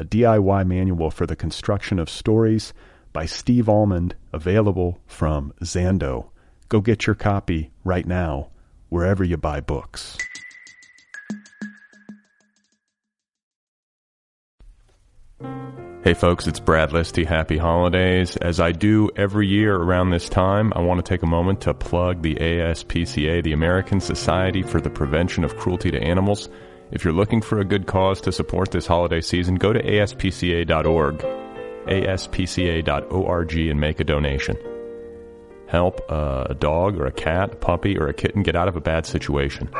a DIY manual for the construction of stories by Steve Almond, available from Zando. Go get your copy right now, wherever you buy books. Hey folks, it's Brad Listi. Happy holidays. As I do every year around this time, I want to take a moment to plug the ASPCA, the American Society for the Prevention of Cruelty to Animals. If you're looking for a good cause to support this holiday season, go to aspca.org, aspca.org, and make a donation. Help a dog or a cat, a puppy, or a kitten get out of a bad situation.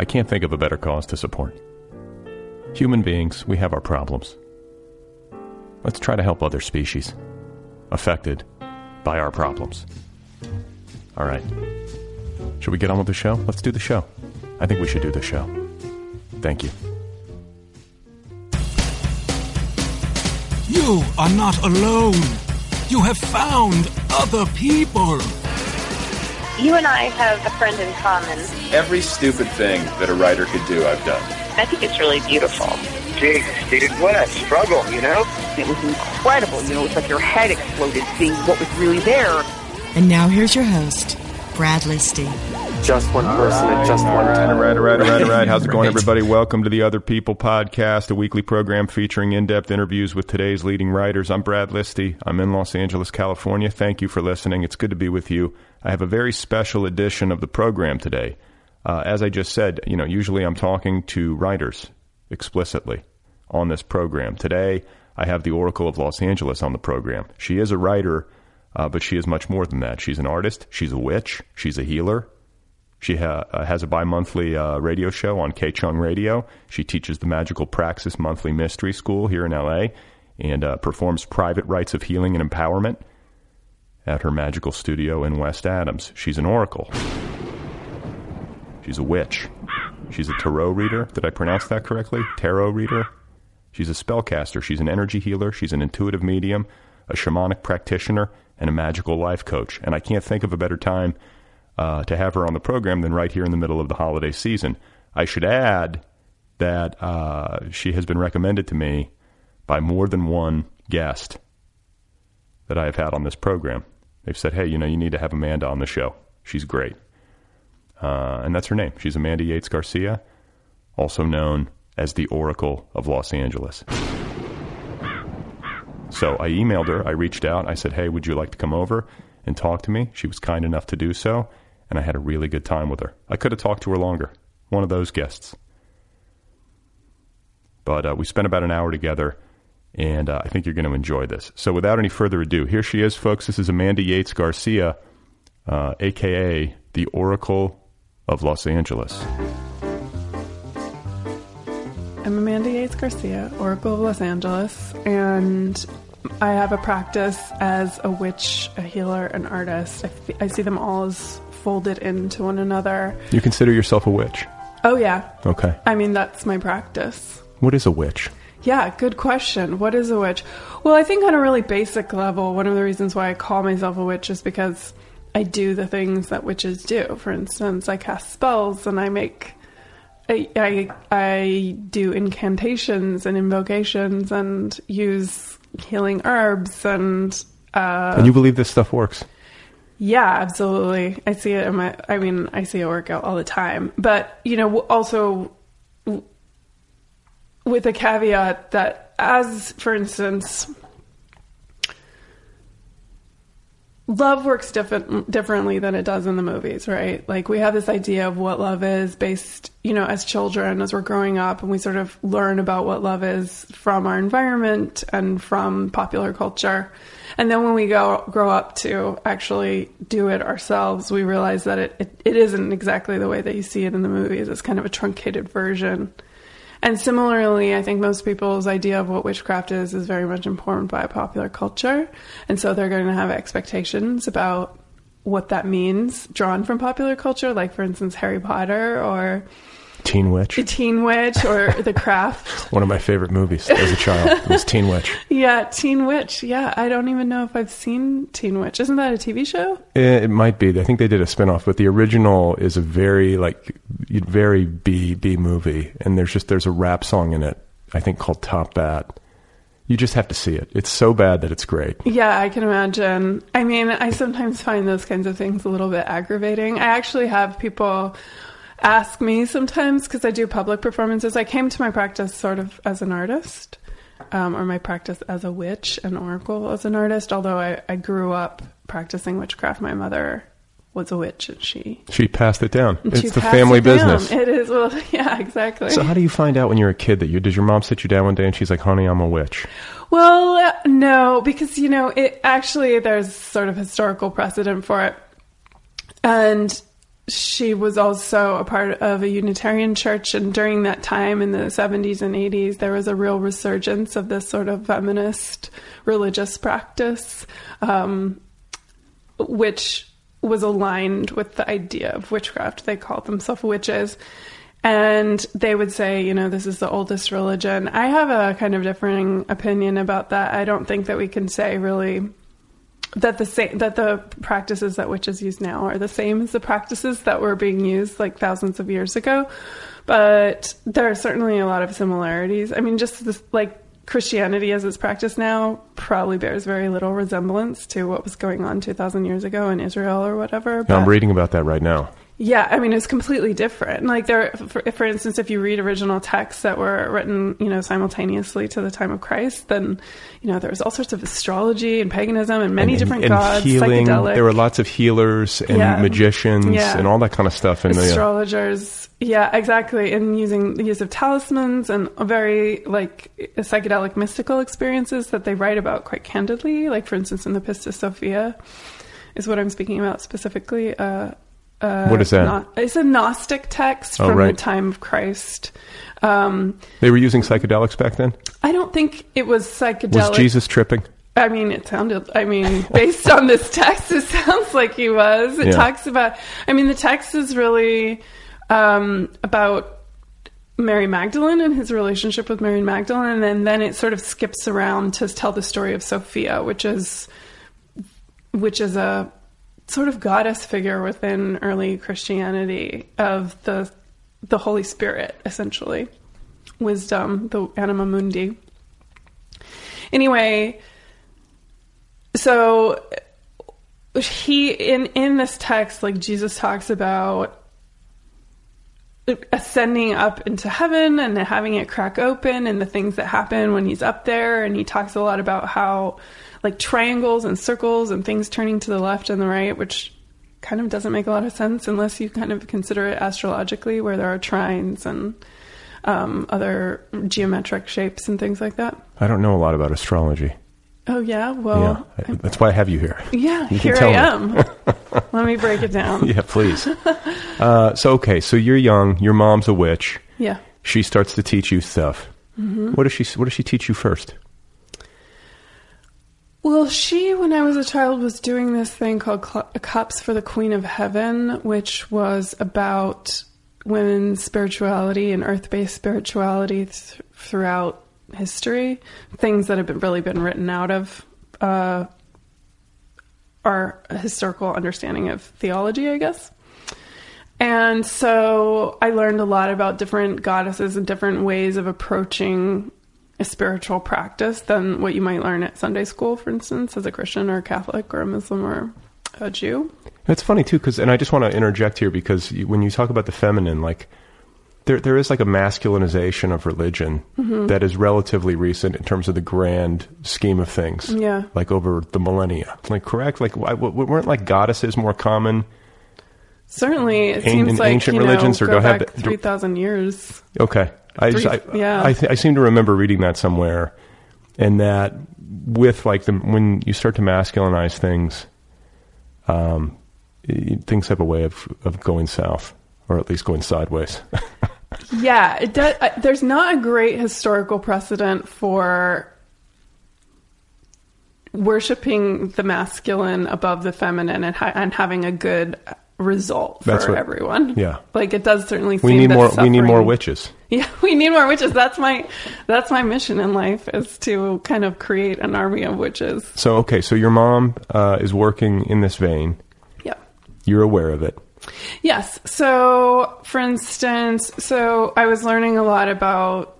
I can't think of a better cause to support. Human beings, we have our problems. Let's try to help other species affected by our problems. All right. Should we get on with the show? Let's do the show. I think we should do the show. Thank you. You are not alone. You have found other people. You and I have a friend in common. Every stupid thing that a writer could do, I've done. I think it's really beautiful. Jesus, dude, what a struggle, you know? It was incredible. You know, it's like your head exploded seeing what was really there. And now here's your host, Brad Listi. Just one person at just one time. All right, all right, all right, all right. How's it going, everybody? Welcome to the Other People Podcast, a weekly program featuring in-depth interviews with today's leading writers. I'm Brad Listi. I'm in Los Angeles, California. Thank you for listening. It's good to be with you. I have a very special edition of the program today. Uh, as I just said, you know, usually I'm talking to writers explicitly on this program. Today, I have the Oracle of Los Angeles on the program. She is a writer, uh, but she is much more than that. She's an artist. She's a witch. She's a healer. She ha- uh, has a bi-monthly uh, radio show on KCHUNG Radio. She teaches the Magical Praxis Monthly Mystery School here in LA and uh, performs private rites of healing and empowerment at her magical studio in West Adams. She's an oracle. She's a witch. She's a tarot reader. Did I pronounce that correctly? Tarot reader. She's a spellcaster. She's an energy healer. She's an intuitive medium, a shamanic practitioner, and a magical life coach. And I can't think of a better time uh, to have her on the program than right here in the middle of the holiday season. I should add that uh, she has been recommended to me by more than one guest that I have had on this program. They've said, hey, you know, you need to have Amanda on the show. She's great. Uh, and that's her name. She's Amanda Yates Garcia, also known as the Oracle of Los Angeles. So I emailed her. I reached out. I said, hey, would you like to come over and talk to me? She was kind enough to do so, and I had a really good time with her. I could have talked to her longer. One of those guests. But uh, we spent about an hour together, and uh, I think you're going to enjoy this. So without any further ado, here she is, folks. This is Amanda Yates Garcia, uh, aka the Oracle of Los Angeles. I'm Amanda Yates Garcia, Oracle of Los Angeles, and I have a practice as a witch, a healer, an artist. I, see them all as folded into one another. You consider yourself a witch? Oh, yeah. Okay. I mean, that's my practice. What is a witch? Yeah, good question. What is a witch? Well, I think on a really basic level, one of the reasons why I call myself a witch is because I do the things that witches do. For instance, I cast spells and I make I, I, I do incantations and invocations and use healing herbs and uh, and you believe this stuff works? Yeah, absolutely. I see it in my, I mean, I see it workout all the time. But, you know, also with a caveat that, as for instance, love works different differently than it does in the movies, right? Like we have this idea of what love is based, you know, as children as we're growing up and we sort of learn about what love is from our environment and from popular culture. And then when we go grow up to actually do it ourselves, we realize that it, it, it isn't exactly the way that you see it in the movies. It's kind of a truncated version. And similarly, I think most people's idea of what witchcraft is is very much informed by popular culture. And so they're going to have expectations about what that means drawn from popular culture, like, for instance, Harry Potter or Teen Witch. The Teen Witch or The Craft. One of my favorite movies as a child was Teen Witch. Yeah, Teen Witch. Yeah, I don't even know if I've seen Teen Witch. Isn't that a TV show? Eh, It might be. I think they did a spin-off, but the original is a very like very B B movie, and there's just there's a rap song in it. I think called Top That. You just have to see it. It's so bad that it's great. Yeah, I can imagine. I mean, I sometimes find those kinds of things a little bit aggravating. I actually have people ask me sometimes because I do public performances. I came to my practice sort of as an artist, um, or my practice as a witch and oracle as an artist. Although I, I grew up practicing witchcraft, my mother was a witch, and she She passed it down. It's the family it business. It is. Well, yeah, exactly. So how do you find out when you're a kid that you does your mom sit you down one day and she's like, "Honey, I'm a witch." Well, no, because you know, it actually there's sort of historical precedent for it, and she was also a part of a Unitarian church, and during that time in the 70s and 80s, there was a real resurgence of this sort of feminist religious practice, um, which was aligned with the idea of witchcraft. They called themselves witches. And they would say, you know, this is the oldest religion. I have a kind of differing opinion about that. I don't think that we can say really that the same that the practices that witches use now are the same as the practices that were being used like thousands of years ago. But there are certainly a lot of similarities. I mean, just this like Christianity as it's practiced now probably bears very little resemblance to what was going on 2,000 years ago in Israel or whatever. I'm reading about that right now. Yeah, I mean it's completely different. Like there, for, for instance, if you read original texts that were written, you know, simultaneously to the time of Christ, then you know there was all sorts of astrology and paganism and many and, different and gods, healing. psychedelic. There were lots of healers and Yeah. magicians Yeah. and all that kind of stuff. The, uh, astrologers. Yeah, exactly. And using the use of talismans and very like psychedelic mystical experiences that they write about quite candidly. Like for instance, in the Pistis Sophia, is what I'm speaking about specifically. Uh, uh, What is that? Gno- it's a Gnostic text Oh, from right. the time of Christ. Um, they were using psychedelics back then. I don't think it was psychedelic. Was Jesus tripping? I mean, it sounded, I mean, based on this text, it sounds like he was. It Yeah. talks about, I mean, the text is really um, about Mary Magdalene and his relationship with Mary Magdalene. And then it sort of skips around to tell the story of Sophia, which is, which is a sort of goddess figure within early Christianity of the, the Holy Spirit, essentially. Wisdom, the anima mundi. Anyway, so he in in this text like jesus talks about ascending up into heaven and having it crack open and the things that happen when he's up there and he talks a lot about how like triangles and circles and things turning to the left and the right which kind of doesn't make a lot of sense unless you kind of consider it astrologically where there are trines and um, other geometric shapes and things like that I don't know a lot about astrology. oh yeah well yeah, that's why I have you here. Yeah, You here I am. Let me break it down. Yeah, please. uh, so okay, so you're young. Your mom's a witch. Yeah. She starts to teach you stuff. Mhm. What does she What does she teach you first? Well, she, when I was a child, was doing this thing called Cl- Cups for the Queen of Heaven, which was about women's spirituality and earth based spirituality th- throughout history. Things that have been, really been written out of uh, our historical understanding of theology, I guess. And so I learned a lot about different goddesses and different ways of approaching a spiritual practice than what you might learn at Sunday school, for instance, as a Christian or a Catholic or a Muslim or a Jew. It's funny too, because and I just want to interject here because when you talk about the feminine, like there there is like a masculinization of religion Mm-hmm. that is relatively recent in terms of the grand scheme of things. Yeah. like over the millennia. Like correct? Like why- w- weren't like goddesses more common? Certainly, it seems in like ancient you know, religions, or go I back three thousand years. Okay, I Three- I, yeah. I, th- I seem to remember reading that somewhere, and that with like the when you start to masculinize things, um, things have a way of of going south, or at least going sideways. Yeah, it does. Uh, there's not a great historical precedent for worshiping the masculine above the feminine and, ha- and having a good result for what- everyone. yeah. like it does certainly. we seem need more. We need more witches. Yeah, we need more witches. That's my that's my mission in life is to kind of create an army of witches. So okay, so your mom uh, is working in this vein. Yeah. You're aware of it. Yes. So, for instance, so I was learning a lot about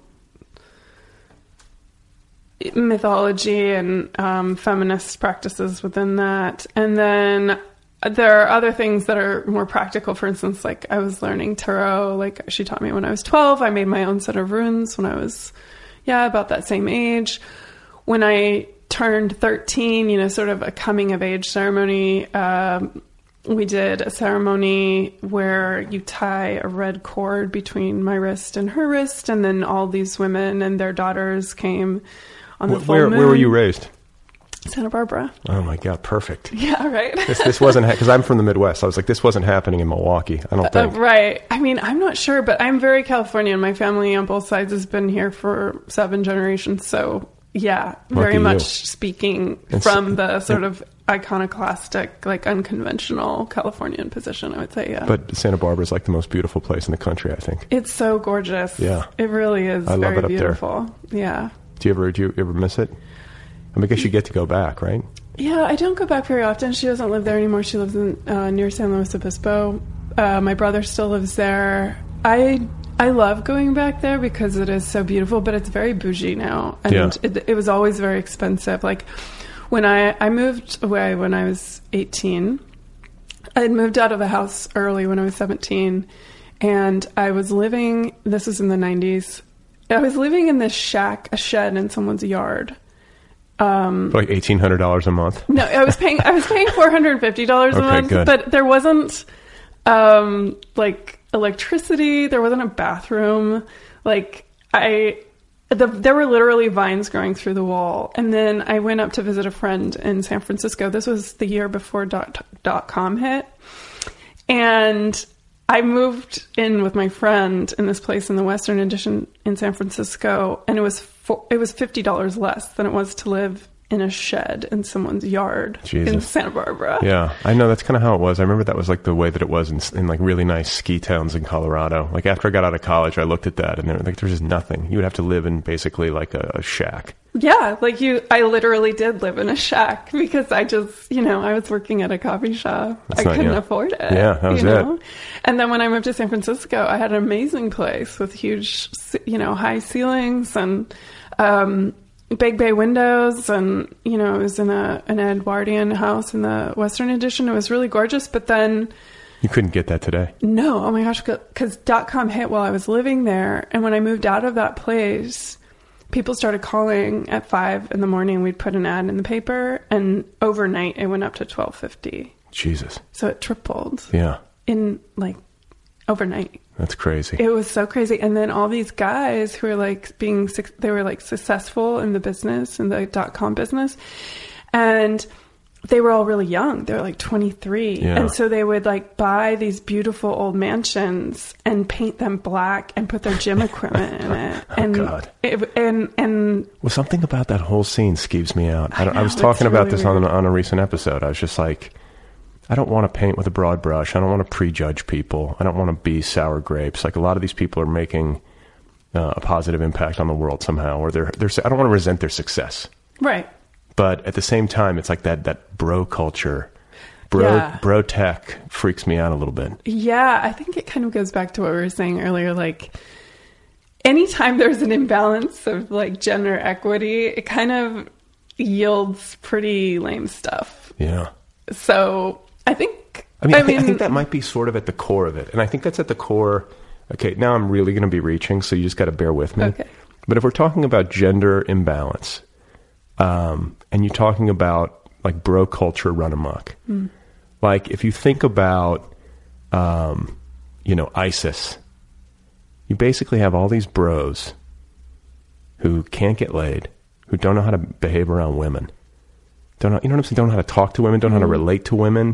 mythology and um, feminist practices within that. And then there are other things that are more practical. For instance, like I was learning tarot, like she taught me when I was 12. I made my own set of runes when I was, yeah, about that same age. When I turned 13, you know, sort of a coming of age ceremony, um, we did a ceremony where you tie a red cord between my wrist and her wrist, and then all these women and their daughters came on the Wh- full moon. where were you raised? Santa Barbara. Oh my god, perfect. Yeah, right. This this wasn't because I'm from the Midwest. I was like, this wasn't happening in Milwaukee. I don't Uh, think. right. I mean, I'm not sure, but I'm very Californian. My family on both sides has been here for seven generations. So, yeah, very you. much speaking And from the sort of iconoclastic, like unconventional Californian position, I would say, yeah. But Santa Barbara is like the most beautiful place in the country. I think. it's so gorgeous. Yeah. It really is I love it up there. beautiful. Yeah. Do you ever do you ever miss it? I, mean, I guess you get to go back, right? Yeah, I don't go back very often. She doesn't live there anymore. She lives in uh, near San Luis Obispo. Uh, my brother still lives there. I I love going back there because it is so beautiful, but it's very bougie now, and Yeah. it, it was always very expensive. Like when I I moved away when I was eighteen, I had moved out of the house early when I was seventeen, and I was living. This was in the nineties. I was living in this shack, a shed in someone's yard. For like eighteen hundred dollars a month. No, I was paying. I was paying four hundred and fifty dollars a Okay, month, good. but there wasn't um, like electricity. There wasn't a bathroom. Like I, the, there were literally vines growing through the wall. And then I went up to visit a friend in San Francisco. This was the year before dot dot com hit, and I moved in with my friend in this place in the Western Addition in San Francisco, and it was for, it was fifty dollars less than it was to live in a shed in someone's yard in Santa Barbara. Yeah, I know that's kind of how it was. I remember that was like the way that it was in, in like really nice ski towns in Colorado. Like after I got out of college, I looked at that and there, like there's just nothing. You would have to live in basically like a, a shack. Yeah, like you, I literally did live in a shack because I just, you know, I was working at a coffee shop. That's I not- couldn't yeah. afford it. Yeah, that was you it. know? And then when I moved to San Francisco, I had an amazing place with huge, you know, high ceilings and um, big bay windows. And, you know, it was in a, an Edwardian house in the Western Addition. It was really gorgeous. But then, You couldn't get that today. no, oh my gosh, because dot com hit while I was living there. And when I moved out of that place, people started calling at five in the morning. We'd put an ad in the paper, and overnight it went up to twelve fifty. Jesus. So it tripled Yeah, in like overnight. that's crazy. It was so crazy. And then all these guys who were like being, they were like successful in the business, in the dot com business. And they were all really young. They were like 23. Yeah. And so they would like buy these beautiful old mansions and paint them black and put their gym equipment in it. And, Oh, God. It, and, and Well, something about that whole scene skeeves me out. I, I don't, I was talking about really this on, on a recent episode. I was just like, I don't want to paint with a broad brush. I don't want to prejudge people. I don't want to be sour grapes. Like a lot of these people are making uh, a positive impact on the world somehow, or they're, they're, I don't want to resent their success. right. But at the same time, it's like that, that bro culture, bro, Yeah. bro tech freaks me out a little bit. Yeah, I think it kind of goes back to what we were saying earlier. Like, anytime there's an imbalance of like gender equity, it kind of yields pretty lame stuff. Yeah. So I think, I mean, I, think, I think that might be sort of at the core of it, and I think that's at the core Okay, now I'm really going to be reaching, so you just got to bear with me. Okay. But if we're talking about gender imbalance, um, and you're talking about like bro culture run amok, like if you think about, um, you know, ISIS, you basically have all these bros who can't get laid, who don't know how to behave around women. Don't know, you know what I'm saying? Don't know how to talk to women, don't know how to relate to women.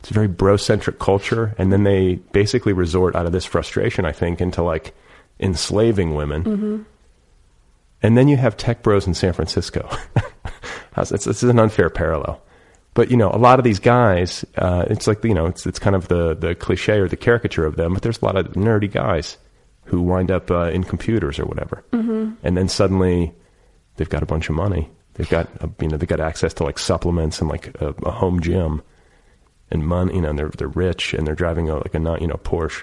It's a very bro centric culture. And then they basically resort out of this frustration, I think, into like enslaving women. And then you have tech bros in San Francisco. This is an unfair parallel. But you know, a lot of these guys, uh, it's like you know, it's it's kind of the the cliche or the caricature of them. But there's a lot of nerdy guys who wind up uh, in computers or whatever, mm-hmm. and then suddenly they've got a bunch of money. They've got uh, you know they've got access to like supplements and like a, a home gym and money. You know, and they're they're rich and they're driving a, like a not you know Porsche,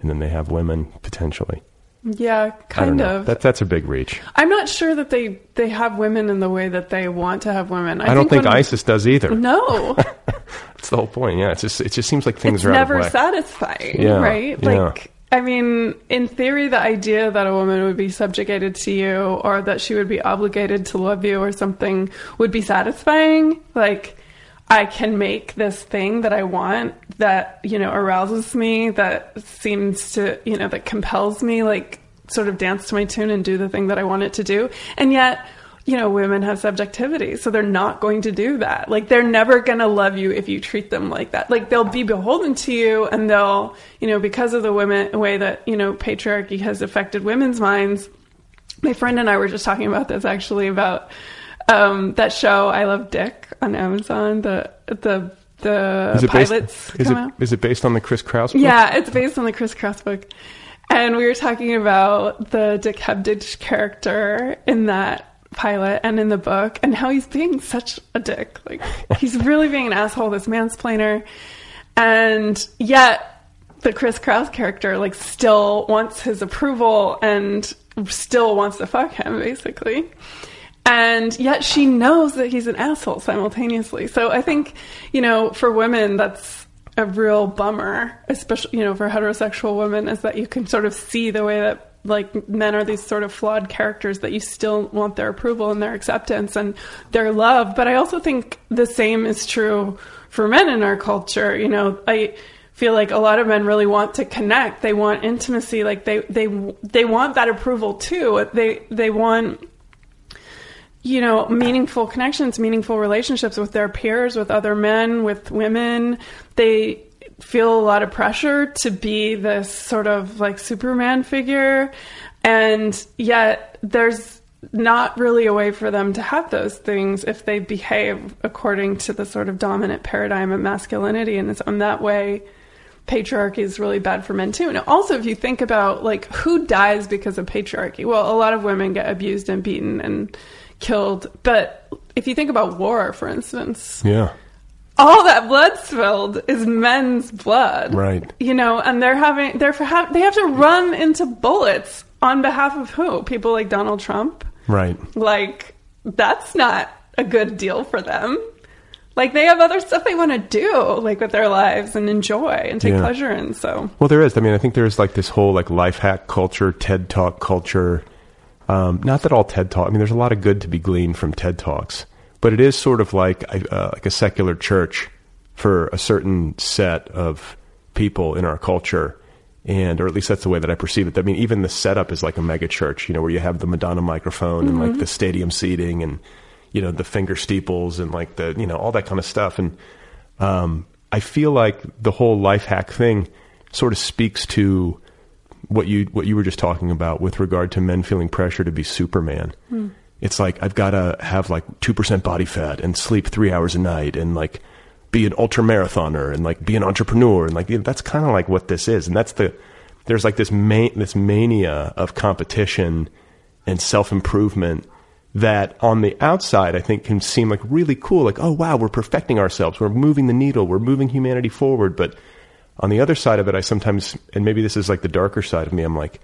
and then they have women potentially. Yeah, kind of. That that's a big reach. I'm not sure that they they have women in the way that they want to have women. I, don't think ISIS does either. No, That's the whole point. Yeah, it's just it just seems like things it's are never satisfying, Yeah, right? yeah. Like, I mean, in theory, the idea that a woman would be subjugated to you or that she would be obligated to love you or something would be satisfying. Like, I can make this thing that I want that, you know, arouses me, that seems to, you know, that compels me, like, sort of dance to my tune and do the thing that I want it to do. And yet, you know, women have subjectivity, so they're not going to do that. Like, they're never going to love you if you treat them like that. Like, they'll be beholden to you, and they'll, you know, because of the women way that you know patriarchy has affected women's minds. My friend and I were just talking about this actually about um, that show I Love Dick on Amazon. The the the Is it based, pilots is come it out. is it based on the Chris Kraus book? Yeah, it's based on the Chris Kraus book. And we were talking about the Dick Hebdige character in that pilot and in the book and how he's being such a dick. Like he's really being an asshole, this mansplainer. And yet the Chris Kraus character like still wants his approval and still wants to fuck him basically. And yet she knows that he's an asshole simultaneously. So I think, you know, for women that's a real bummer, especially, you know, for heterosexual women is that you can sort of see the way that like men are these sort of flawed characters that you still want their approval and their acceptance and their love. But I also think the same is true for men in our culture. You know, I feel like a lot of men really want to connect. They want intimacy. Like they they they want that approval too. They they want you know meaningful connections, meaningful relationships with their peers, with other men, with women. They feel a lot of pressure to be this sort of like Superman figure, and yet there's not really a way for them to have those things if they behave according to the sort of dominant paradigm of masculinity and it's in that way patriarchy is really bad for men too. And also, if you think about like who dies because of patriarchy, well, a lot of women get abused and beaten and killed. But if you think about war, for instance, Yeah. all that blood spilled is men's blood, Right. You know, and they're having they're for ha- they have to run into bullets on behalf of who? People like Donald Trump. Right. Like that's not a good deal for them. Like they have other stuff they want to do, like with their lives and enjoy and take Yeah. pleasure in. So Well, there is. I mean, I think there's like this whole like life hack culture, TED Talk culture. Um, not that all TED Talk. I mean, there's a lot of good to be gleaned from TED Talks, but it is sort of like uh, like a secular church for a certain set of people in our culture, and or at least that's the way that I perceive it. I mean, even the setup is like a mega church. You know, where you have the Madonna microphone and like the stadium seating and you know the finger steeples and like the you know all that kind of stuff and um, I feel like the whole life hack thing sort of speaks to what you what you were just talking about with regard to men feeling pressure to be Superman. Hmm. It's like I've got to have like two percent body fat and sleep three hours a night and like be an ultra marathoner and like be an entrepreneur and like you know, that's kind of like what this is. And that's the there's like this ma- this mania of competition and self improvement that on the outside I think can seem like really cool. Like oh wow we're perfecting ourselves. We're moving the needle. We're moving humanity forward. But on the other side of it I sometimes and maybe this is like the darker side of me I'm like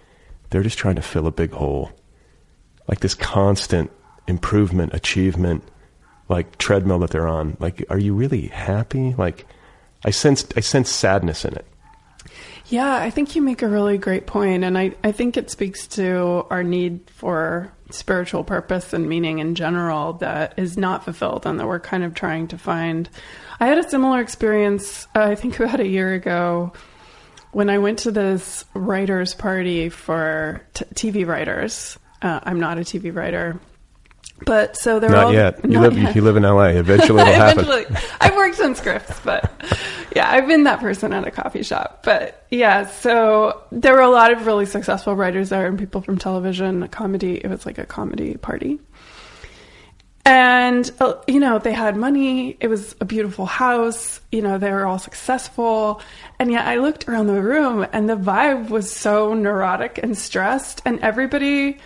they're just trying to fill a big hole. Like this constant improvement achievement like treadmill that they're on. Like are you really happy? Like I sense I sense sadness in it. Yeah, I think you make a really great point, and I, I think it speaks to our need for spiritual purpose and meaning in general that is not fulfilled and that we're kind of trying to find. I had a similar experience, uh, I think about a year ago, when I went to this writers' party for t- TV writers. Uh, I'm not a TV writer. But so they're Not all, yet. You live yet. you live in LA. Eventually it'll happen. Eventually. I've worked on scripts, but yeah, I've been that person at a coffee shop. But yeah, so there were a lot of really successful writers there and people from television, comedy. It was like a comedy party. And, uh, you know, they had money. It was a beautiful house. You know, they were all successful. And yet I looked around the room and the vibe was so neurotic and stressed. And everybody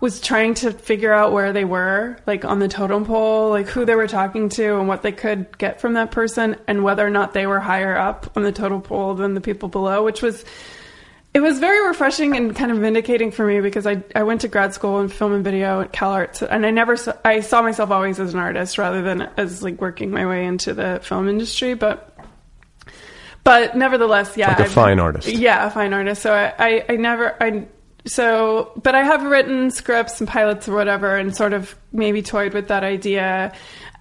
was trying to figure out where they were, like on the totem pole, like who they were talking to and what they could get from that person and whether or not they were higher up on the totem pole than the people below, which was it was very refreshing and kind of vindicating for me because I, I went to grad school in film and video at CalArts and I never saw, I saw myself always as an artist rather than as like working my way into the film industry but but nevertheless yeah Like a I've- fine artist. yeah a fine artist so I, I, I never I so but I have written scripts and pilots or whatever and sort of maybe toyed with that idea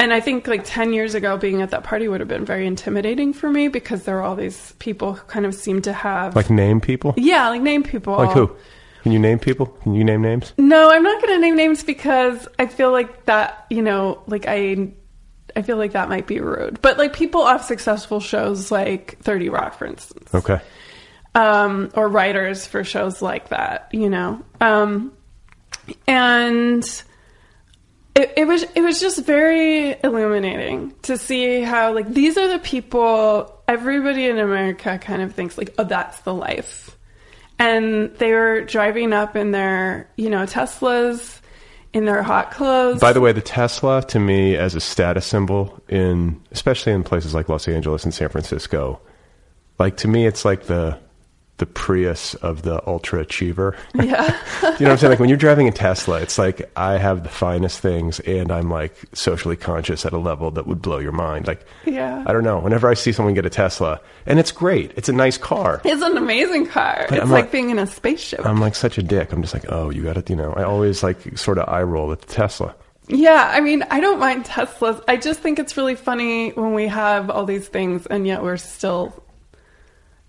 and I think like 10 years ago being at that party would have been very intimidating for me because there were all these people who kind of seemed to have Like name people? yeah, like name people. Like who? Can you name people? Can you name names? No, I'm not going to name names because I feel like that, you know, like I I feel like that might be rude. But like people off successful shows like 30 Rock for instance. Okay. Um or writers for shows like that, you know. Um and it, it was it was just very illuminating to see how like these are the people everybody in America kind of thinks like oh that's the life. And they were driving up in their you know Teslas in their hot clothes. By the way, the Tesla to me as a status symbol in especially in places like Los Angeles and San Francisco, like to me it's like the the Prius of the ultra achiever. yeah you know what I'm saying? Like when you're driving a Tesla, it's like I have the finest things and I'm like socially conscious at a level that would blow your mind. Like yeah I don't know. Whenever I see someone get a Tesla, and it's great, it's a nice car. it's an amazing car it's I'm like being in a spaceship I'm like such a dick. I'm just like, oh, you got it. You know, I always like sort of eye roll at the Tesla. Yeah, I mean, I don't mind Teslas. I just think it's really funny when we have all these things and yet we're still,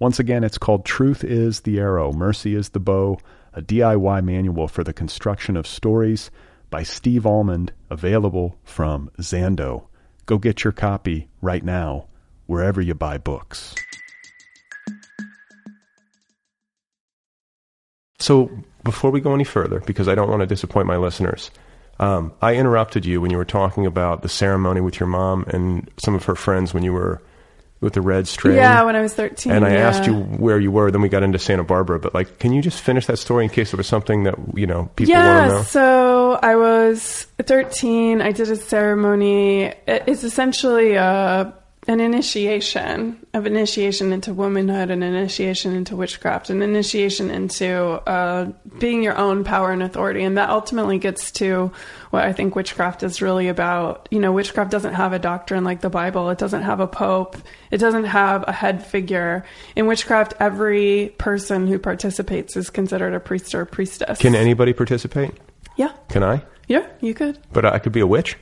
Once again, it's called Truth is the Arrow, Mercy is the Bow, a DIY manual for the construction of stories by Steve Almond, available from Zando. Go get your copy right now, wherever you buy books. So, before we go any further, because I don't want to disappoint my listeners, um, I interrupted you when you were talking about the ceremony with your mom and some of her friends when you were with the red string. Yeah, when I was 13. And I yeah. asked you where you were. Then we got into Santa Barbara. But like, can you just finish that story in case there was something that you know people want to Yeah, know? so I was 13. I did a ceremony. It's essentially a, an initiation of initiation into womanhood, an initiation into witchcraft, an initiation into uh, being your own power and authority. And that ultimately gets to what I think witchcraft is really about. You know, witchcraft doesn't have a doctrine like the Bible, it doesn't have a pope, it doesn't have a head figure. In witchcraft, every person who participates is considered a priest or a priestess. Can anybody participate? Yeah. Can I? Yeah, you could. But I could be a witch.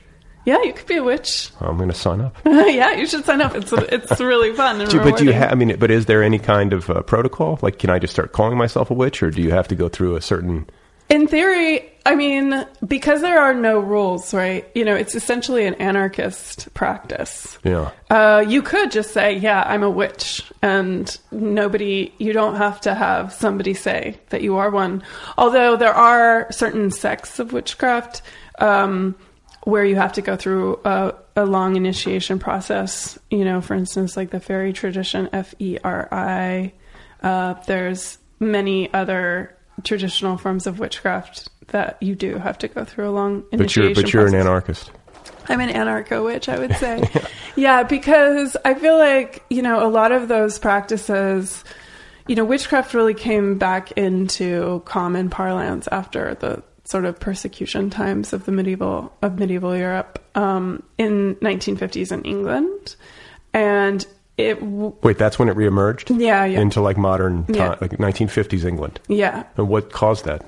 Yeah, you could be a witch. I'm going to sign up. yeah, you should sign up. It's it's really fun. and Do, but do you have? I mean, but is there any kind of uh, protocol? Like, can I just start calling myself a witch, or do you have to go through a certain? In theory, I mean, because there are no rules, right? You know, it's essentially an anarchist practice. Yeah. Uh, you could just say, "Yeah, I'm a witch," and nobody. You don't have to have somebody say that you are one. Although there are certain sects of witchcraft um, where you have to go through a, a long initiation process. You know, for instance, like the Feri tradition, F E R I. Uh, there's many other traditional forms of witchcraft that you do have to go through a long But initiation you're but you're an anarchist. I'm an anarcho witch, I would say. yeah, because I feel like, you know, a lot of those practices, you know, witchcraft really came back into common parlance after the sort of persecution times of the medieval of medieval Europe um, in 1950s in England, and it w- Wait, that's when it reemerged. Yeah, yeah. Into like modern time, Yeah. like 1950s England. yeah And what caused that?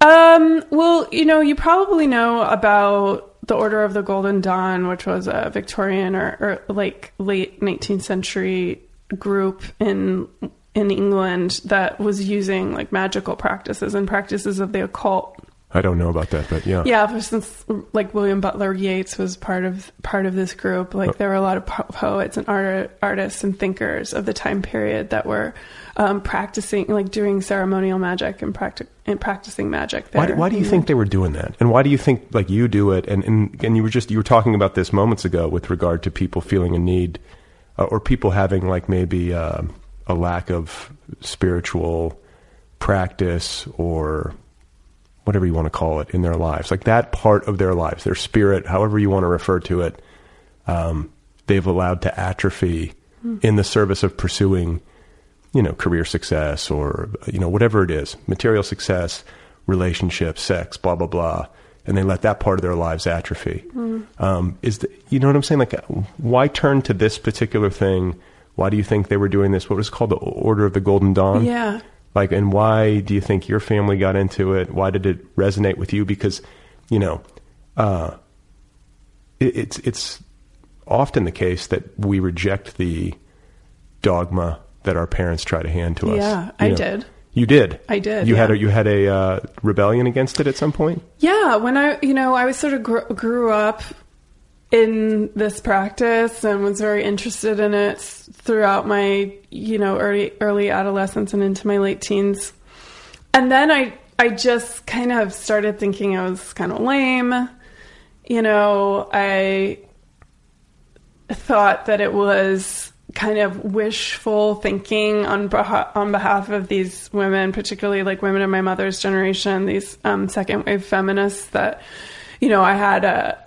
Um, well, you know, you probably know about the Order of the Golden Dawn, which was a Victorian or, or like late 19th century group in in England that was using like magical practices and practices of the occult. I don't know about that, but yeah. Yeah, for instance, like William Butler Yeats was part of part of this group. Like there were a lot of po- poets and art, artists and thinkers of the time period that were um, practicing, like doing ceremonial magic and, practic- and practicing magic. There. Why, do- why do you think they were doing that? And why do you think like you do it? And, and and you were just you were talking about this moments ago with regard to people feeling a need, uh, or people having like maybe uh, a lack of spiritual practice or whatever you want to call it in their lives, like that part of their lives, their spirit, however you want to refer to it, um, they've allowed to atrophy in the service of pursuing you know, career success or, you know, whatever it is, material success, relationships, sex, blah, blah, blah. And they let that part of their lives atrophy. Um, is the, you know what I'm saying? Like, why turn to this particular thing? Why do you think they were doing this? What was called? The Order of the Golden Dawn? Yeah. Like, and why do you think your family got into it? Why did it resonate with you? Because, you know, uh, it, it's, it's often the case that we reject the dogma that our parents try to hand to us. Yeah, You I know. did. You did. I did, You had a you had a uh, rebellion against it at some point. Yeah, when I, you know, I was sort of gr- grew up in this practice and was very interested in it throughout my, you know, early early adolescence and into my late teens. And then I I just kind of started thinking I was kind of lame. You know, I thought that it was kind of wishful thinking on beha- on behalf of these women, particularly like women of my mother's generation, these um, second wave feminists that you know I had a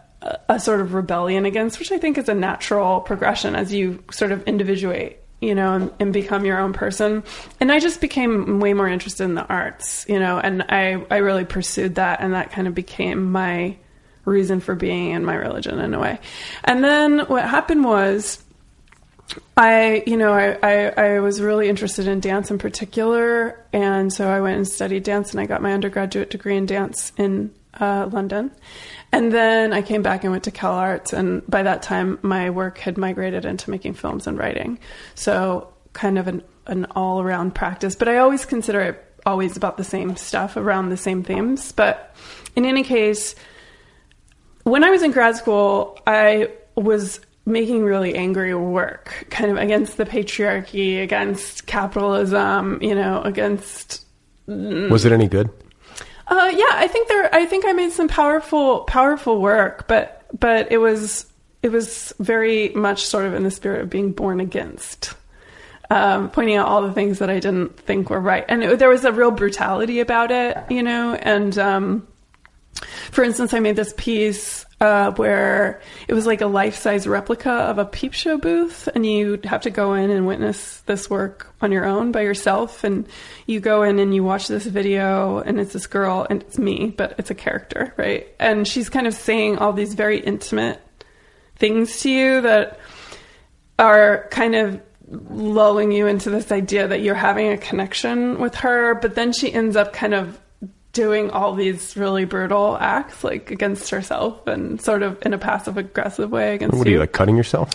a sort of rebellion against, which I think is a natural progression as you sort of individuate, you know, and, and become your own person. And I just became way more interested in the arts, you know, and I I really pursued that, and that kind of became my reason for being in my religion in a way. And then what happened was I, you know, I, I, I was really interested in dance in particular. And so I went and studied dance and I got my undergraduate degree in dance in uh, London. And then I came back and went to Cal Arts. And by that time, my work had migrated into making films and writing. So kind of an, an all around practice. But I always consider it always about the same stuff, around the same themes. But in any case, when I was in grad school, I was making really angry work, kind of against the patriarchy, against capitalism, you know, against. Was it any good? Uh, yeah, I think there. I think I made some powerful, powerful work, but but it was it was very much sort of in the spirit of being born against. Um, pointing out all the things that I didn't think were right, and it, there was a real brutality about it, you know. And um, for instance, I made this piece uh, where it was like a life size replica of a peep show booth, and you have to go in and witness this work on your own by yourself. And you go in and you watch this video, and it's this girl, and it's me, but it's a character, right? And she's kind of saying all these very intimate things to you that are kind of lulling you into this idea that you're having a connection with her, but then she ends up kind of doing all these really brutal acts like against herself and sort of in a passive aggressive way against What are you like cutting yourself?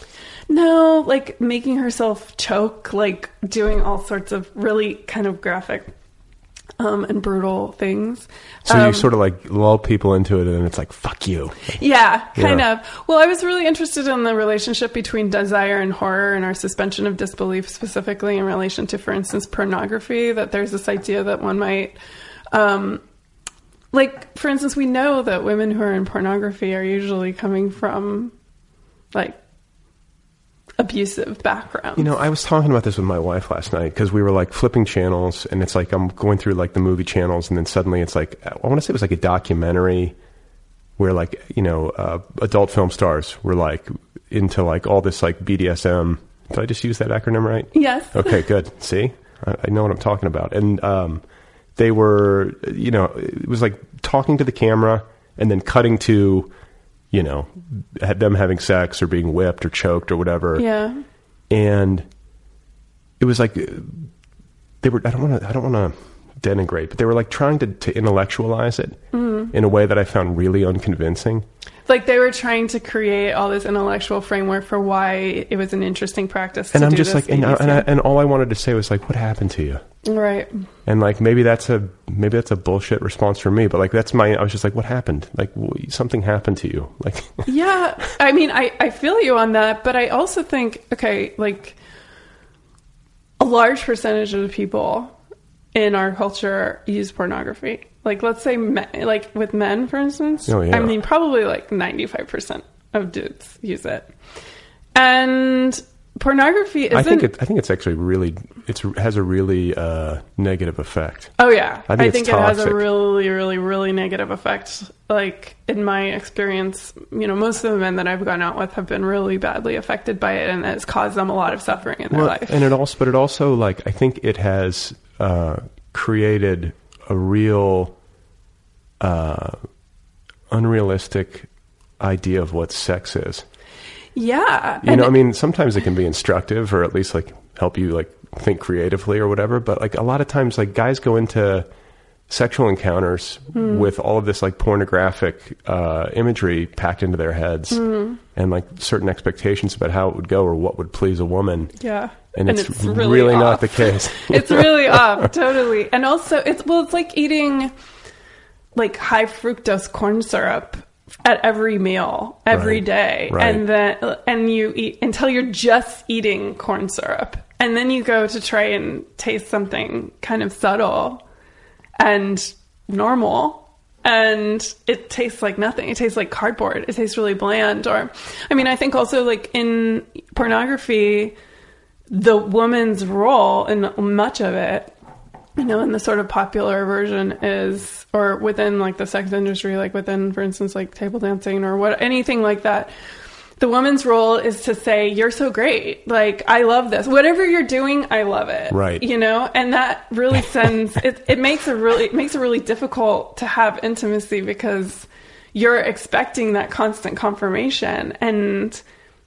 no, like making herself choke, like doing all sorts of really kind of graphic um, and brutal things. So Um, you sort of like lull people into it, and then it's like fuck you. Yeah, kind Yeah. of. Well, I was really interested in the relationship between desire and horror and our suspension of disbelief, specifically in relation to, for instance, pornography. That there's this idea that one might. Um, like, for instance, we know that women who are in pornography are usually coming from, like, abusive backgrounds. You know, I was talking about this with my wife last night because we were like flipping channels, and it's like I'm going through like the movie channels, and then suddenly it's like I want to say it was like a documentary where like you know uh, adult film stars were like into like all this like BDSM. Did I just use that acronym right? Yes. Okay, good. See, I, I know what I'm talking about. And um, they were, you know, it was like talking to the camera and then cutting to, you know, had them having sex or being whipped or choked or whatever Yeah. and it was like they were i don't want to i don't want to denigrate but they were like trying to, to intellectualize it Mhm. in a way that i found really unconvincing Like they were trying to create all this intellectual framework for why it was an interesting practice. and to i'm do just this like and, I, and, I, and all i wanted to say was like what happened to you? Right. and like maybe that's a maybe that's a bullshit response from me but like that's my i was just like what happened? Like something happened to you. Like yeah. I mean I, I feel you on that but i also think okay like a large percentage of the people in our culture use pornography like let's say men, like with men for instance Oh, yeah. i mean probably like 95% of dudes use it and pornography isn't i think it i think it's actually really it's has a really uh negative effect Oh yeah, I think it's it has a really, really, really negative effect. Like in my experience, you know, most of the men that I've gone out with have been really badly affected by it, and it's caused them a lot of suffering in their Well, life. And it also, but it also like I think it has uh, created a real uh, unrealistic idea of what sex is. yeah, You know, I mean, sometimes it can be instructive or at least like help you like think creatively or whatever. But like a lot of times, like guys go into sexual encounters Hmm. with all of this like pornographic uh, imagery packed into their heads Hmm. and like certain expectations about how it would go or what would please a woman. Yeah. And, And it's, it's really, really not the case. it's really off, totally. And also, it's well, it's like eating like high fructose corn syrup at every meal every Right. day, Right. and then and you eat until you're just eating corn syrup, and then you go to try and taste something kind of subtle and normal. And it tastes like nothing. It tastes like cardboard. It tastes really bland. Or, I mean, I think also like in pornography, the woman's role in much of it, you know, in the sort of popular version is, or within like the sex industry, like within, for instance, like table dancing or what, anything like that. The woman's role is to say, "You're so great. Like I love this. Whatever you're doing, I love it." Right. You know, and that really sends it. It makes a really it makes it really difficult to have intimacy because you're expecting that constant confirmation, and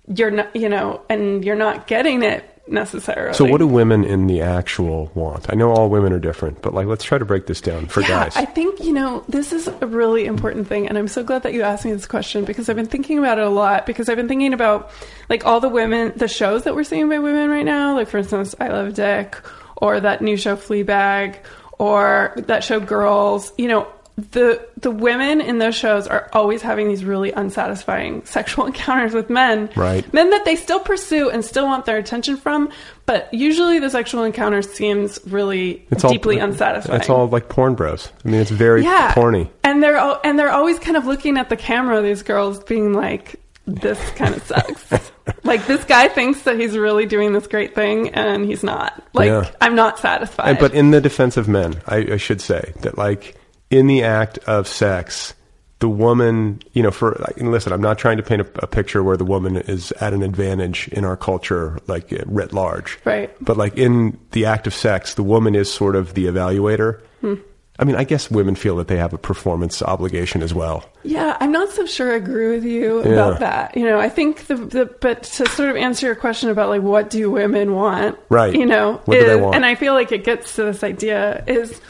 you're not, you know, and you're not getting it necessarily. So, what do women in the actual want? I know all women are different, but like, let's try to break this down for yeah, guys. I think, you know, this is a really important thing. And I'm so glad that you asked me this question because I've been thinking about it a lot. Because I've been thinking about like all the women, the shows that we're seeing by women right now. Like, for instance, I Love Dick or that new show Fleabag or that show Girls. You know, the the women in those shows are always having these really unsatisfying sexual encounters with men Right. men that they still pursue and still want their attention from but usually the sexual encounter seems really deeply unsatisfying It's all like porn bros. I mean, it's very yeah. porny. And they're al- and they're always kind of looking at the camera. These girls being like, "This kind of sucks." like this guy thinks that he's really doing this great thing, and he's not. Like Yeah. I'm not satisfied. And, but in the defense of men, I, I should say that, like, in the act of sex, the woman, you know, for listen, I'm not trying to paint a, a picture where the woman is at an advantage in our culture, like uh, writ large. Right. But like in the act of sex, the woman is sort of the evaluator. Hmm. I mean, I guess women feel that they have a performance obligation as well. Yeah, I'm not so sure I agree with you Yeah. about that. You know, I think the, the but to sort of answer your question about like what do women want, Right. You know, What do they want? And I feel like it gets to this idea is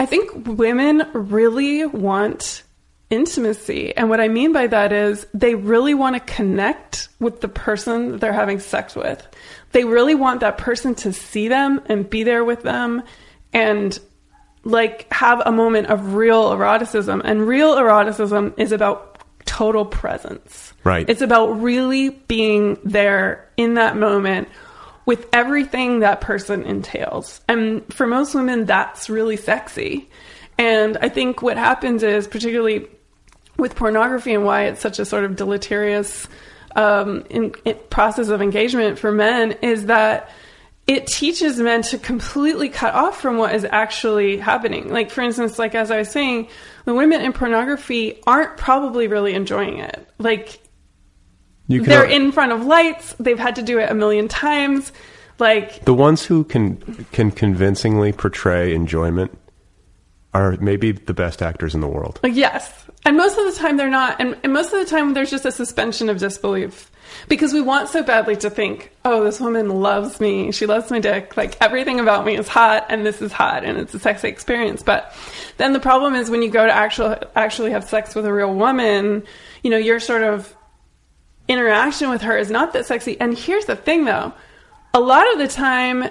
I think women really want intimacy. And what I mean by that is they really want to connect with the person that they're having sex with. They really want that person to see them and be there with them and like have a moment of real eroticism. And real eroticism is about total presence. Right. It's about really being there in that moment with everything that person entails. And for most women, that's really sexy. And I think what happens is, particularly with pornography and why it's such a sort of deleterious um, in, in process of engagement for men, is that it teaches men to completely cut off from what is actually happening. Like, for instance, like as I was saying, the women in pornography aren't probably really enjoying it. Like, You they're in front of lights. They've had to do it a million times. Like, the ones who can can convincingly portray enjoyment are maybe the best actors in the world. like yes. And most of the time they're not. And, and most of the time there's just a suspension of disbelief because we want so badly to think, oh, this woman loves me. She loves my dick. Like everything about me is hot and this is hot and it's a sexy experience. But then the problem is when you go to actual, actually have sex with a real woman, you know, you're sort of interaction with her is not that sexy. And here's the thing though. A lot of the time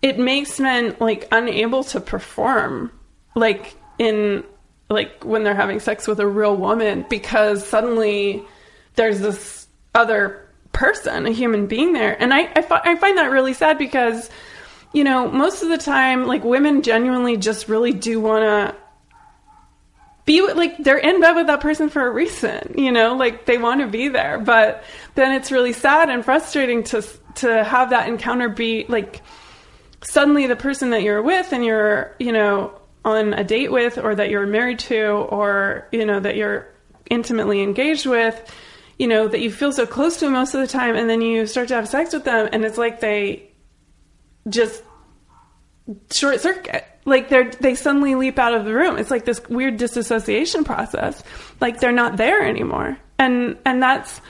it makes men like unable to perform like in like when they're having sex with a real woman because suddenly there's this other person a human being there and i I, fi- I find that really sad because you know most of the time like women genuinely just really do want to be like they're in bed with that person for a reason you know? Like they want to be there. But then it's really sad and frustrating to to have that encounter be like suddenly the person that you're with and you're you know on a date with or that you're married to or you know that you're intimately engaged with you know that you feel so close to most of the time and then you start to have sex with them and it's like they just short circuit like they're they suddenly leap out of the room. It's like this weird disassociation process. Like they're not there anymore. And and that's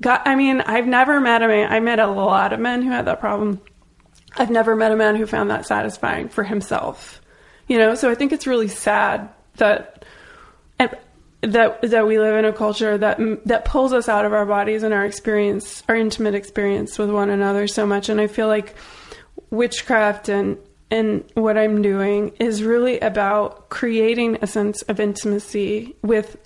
got i mean i've never met a man i met a lot of men who had that problem. I've never met a man who found that satisfying for himself. You know so i think it's really sad that that that we live in a culture that that pulls us out of our bodies and our experience our intimate experience with one another so much. And i feel like witchcraft and and what i'm doing is really about creating a sense of intimacy with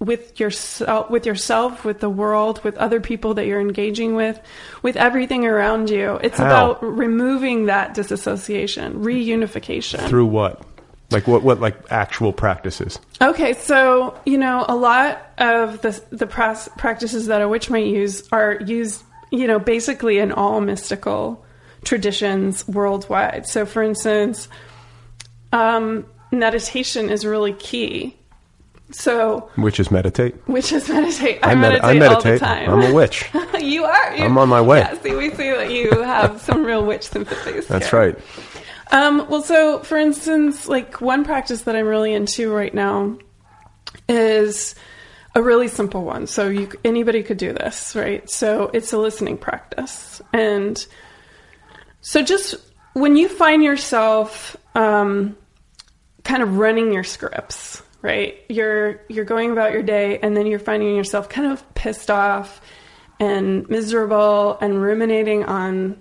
with yourself with yourself with the world with other people that you're engaging with with everything around you it's How? about removing that disassociation reunification Through what? Like what? What like actual practices? Okay, so you know, a lot of the the practices that a witch might use are used, you know, basically in all mystical traditions worldwide. So, for instance, um, meditation is really key. So, Which is meditate. Which is meditate. I, I med- meditate, I all the meditate. time. I'm a witch. you are. You, I'm on my way. Yeah, see, we see that you have some real witch sympathies. That's here. right. Um, well, so for instance, like one practice that I'm really into right now is a really simple one. So you anybody could do this, right? So it's a listening practice, and so just when you find yourself um, kind of running your scripts, right? You're you're going about your day, and then you're finding yourself kind of pissed off and miserable and ruminating on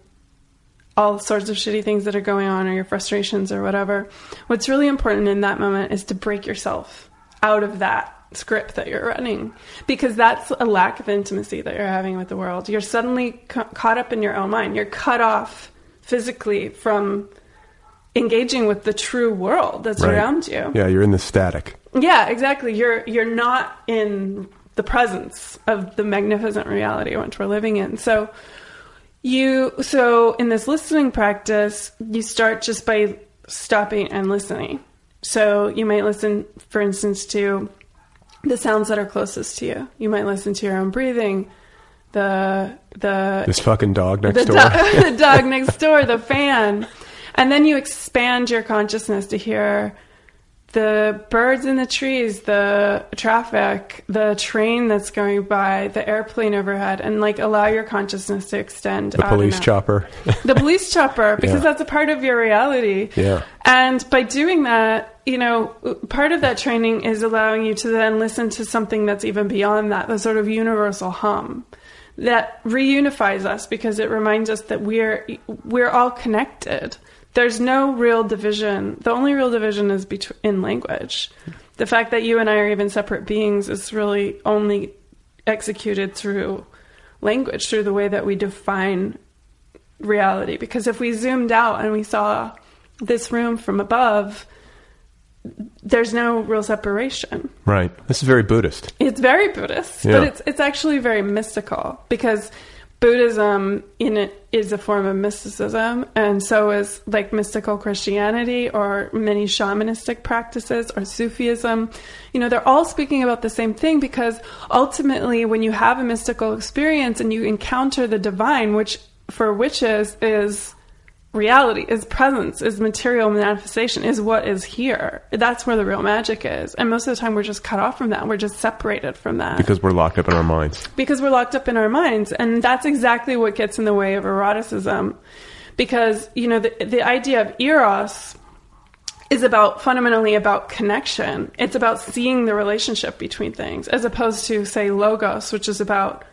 all sorts of shitty things that are going on or your frustrations or whatever. What's really important in that moment is to break yourself out of that script that you're running because that's a lack of intimacy that you're having with the world. You're suddenly ca- caught up in your own mind. You're cut off physically from engaging with the true world that's Right. around you. Yeah, you're in the static. Yeah, exactly. You're you're not in the presence of the magnificent reality which we're living in. So you so in this listening practice, you start just by stopping and listening. So you might listen, for instance, to the sounds that are closest to you. You might listen to your own breathing, the the This fucking dog next the, door. do- the dog next door, the fan. And then you expand your consciousness to hear the birds in the trees, the traffic, the train that's going by, the airplane overhead, and like allow your consciousness to extend. The police chopper. The police chopper, because Yeah. that's a part of your reality. Yeah. And by doing that, you know, part of that training is allowing you to then listen to something that's even beyond that, the sort of universal hum that reunifies us because it reminds us that we're we're all connected. There's no real division. The only real division is between in language. The fact that you and I are even separate beings is really only executed through language, through the way that we define reality. Because if we zoomed out and we saw this room from above, there's no real separation. right. This is very Buddhist. It's very Buddhist, Yeah. but it's it's actually very mystical because Buddhism in it is a form of mysticism, and so is like mystical Christianity or many shamanistic practices or Sufism. You know, they're all speaking about the same thing because ultimately, when you have a mystical experience and you encounter the divine, which for witches is reality is presence is material manifestation is what is here. That's where the real magic is. And most of the time we're just cut off from that. We're just separated from that. Because we're locked up in our minds. because we're locked up in our minds. And that's exactly what gets in the way of eroticism. Because you know the, the idea of eros is about fundamentally about connection. It's about seeing the relationship between things as opposed to say logos which is about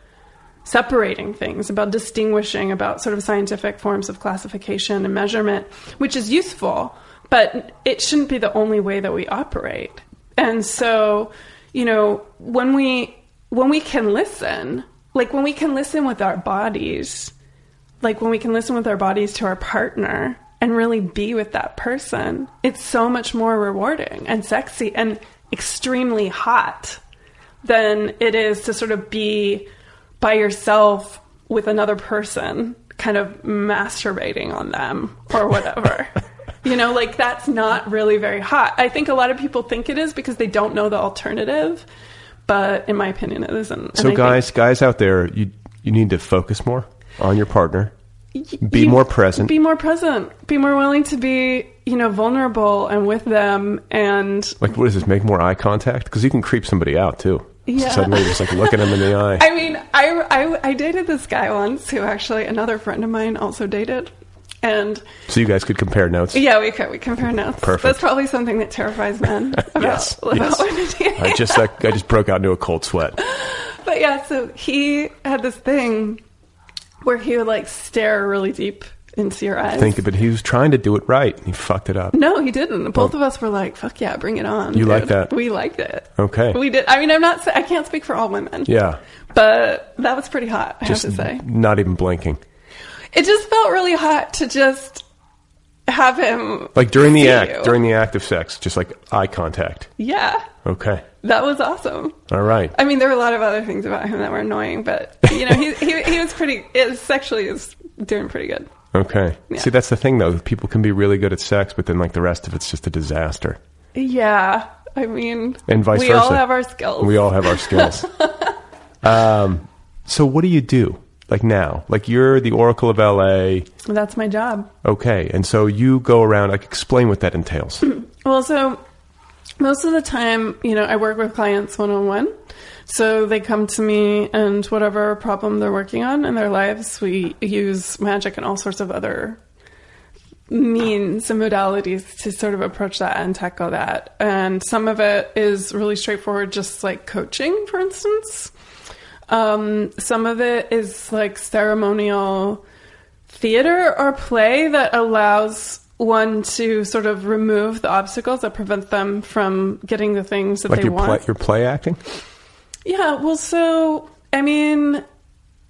separating things about distinguishing about sort of scientific forms of classification and measurement which is useful but it shouldn't be the only way that we operate. And so you know when we when we can listen like when we can listen with our bodies like when we can listen with our bodies to our partner and really be with that person it's so much more rewarding and sexy and extremely hot than it is to sort of be by yourself with another person kind of masturbating on them or whatever you know like that's not really very hot i think a lot of people think it is because they don't know the alternative but in my opinion it isn't And I So think- guys, guys out there, you you need to focus more on your partner. Be you- more present. Be more present. Be more willing to be, you know, vulnerable and with them. And like, what is this? Make more eye contact because you can creep somebody out too. Yeah. Suddenly, just like looking him in the eye. I mean, I, I, I dated this guy once who actually another friend of mine also dated. And so you guys could compare notes. yeah, we could we compare notes. Perfect. That's probably something that terrifies men about, Yes, about yes. I just like, I just broke out into a cold sweat. But yeah, so he had this thing where he would like stare really deep into your eyes. Think, but he was trying to do it right. and He fucked it up. No, he didn't. Both of us were like, "Fuck yeah, bring it on." You like that? We liked it. Okay. We did. I mean, I'm not. I can't speak for all women. Yeah. But that was pretty hot. I Just have to say, not even blinking. it just felt really hot to just have him Like during the act, you. during the act of sex, just like eye contact. Yeah, Okay. that was awesome. All right. I mean, there were a lot of other things about him that were annoying, but you know, he he, he was pretty. It sexually is doing pretty good. Okay. Yeah. See, that's the thing though. People can be really good at sex, but then like the rest of it's just a disaster. Yeah, I mean, And vice we versa. all have our skills. We all have our skills. um, so what do you do? Like now, like you're the Oracle of LA. That's my job. Okay. And so you go around, like explain what that entails. Well, so most of the time, you know, I work with clients one on one. So they come to me and whatever problem they're working on in their lives, we use magic and all sorts of other means and modalities to sort of approach that and tackle that. And some of it is really straightforward, just like coaching, for instance. Um, some of it is like ceremonial theater or play that allows one to sort of remove the obstacles that prevent them from getting the things that like they want. play, you're play acting. Yeah, well, so I mean,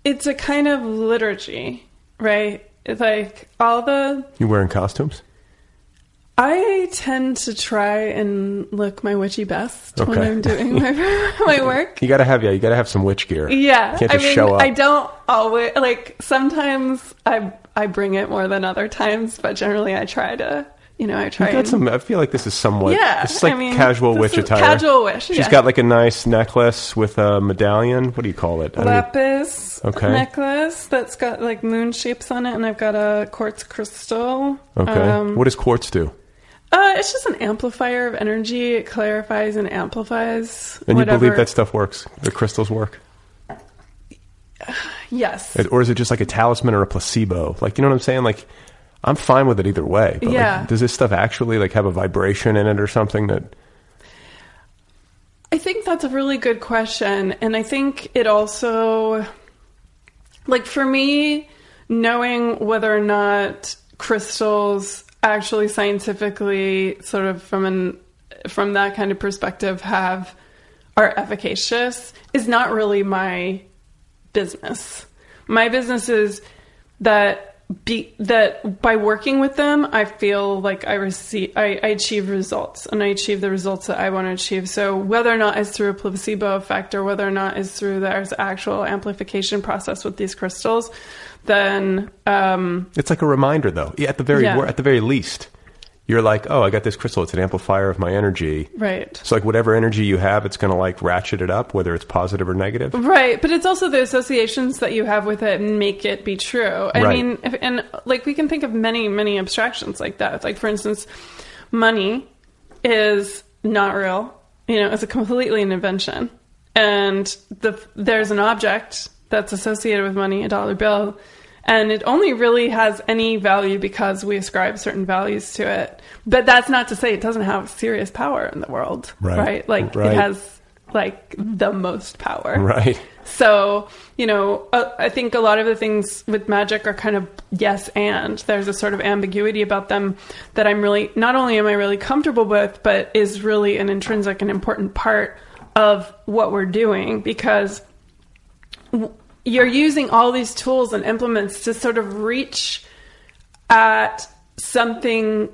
it's a kind of liturgy, right? It's like all the. You wearing costumes? I tend to try and look my witchy best when I'm doing my my work. You gotta have yeah. You gotta have some witch gear. Yeah, You can't I just mean, show up. I don't always like. Sometimes I I bring it more than other times, but generally I try to. You know, I try. Got and, some. I feel like this is somewhat. Yeah, it's like I mean, casual witch attire. casual witch, She's yeah. got like a nice necklace with a medallion. What do you call it? Lapis Okay. necklace that's got like moon shapes on it, and I've got a quartz crystal. Okay. Um, what does quartz do? Uh, it's just an amplifier of energy. It clarifies and amplifies. And whatever. you believe that stuff works? The crystals work? Yes. Or is it just like a talisman or a placebo? Like, you know what I'm saying? Like, I'm fine with it either way. But Yeah. like, does this stuff actually like have a vibration in it or something that? I think that's a really good question. And I think it also, like for me, knowing whether or not crystals actually scientifically, sort of from an from that kind of perspective, have are efficacious is not really my business. My business is that be that by working with them, I feel like I receive, I, I achieve results, and I achieve the results that I want to achieve. So whether or not it's through a placebo effect, or whether or not it's through there's actual amplification process with these crystals, then um, It's like a reminder, though. At the very Yeah. at the very least, you're like, oh, I got this crystal. It's an amplifier of my energy. right. So like whatever energy you have, it's going to like ratchet it up, whether it's positive or negative. Right, but it's also the associations that you have with it and make it be true. I Right. mean, if, and like we can think of many, many abstractions like that. Like for instance, money is not real. You know, it's a completely an invention, and the there's an object that's associated with money, a dollar bill, and it only really has any value because we ascribe certain values to it. But that's not to say it doesn't have serious power in the world, Right. right? Like Right. it has like the most power, Right. so, you know, uh, I think a lot of the things with magic are kind of yes and. There's a sort of ambiguity about them that I'm really, not only am I really comfortable with, but is really an intrinsic and important part of what we're doing because you're using all these tools and implements to sort of reach at something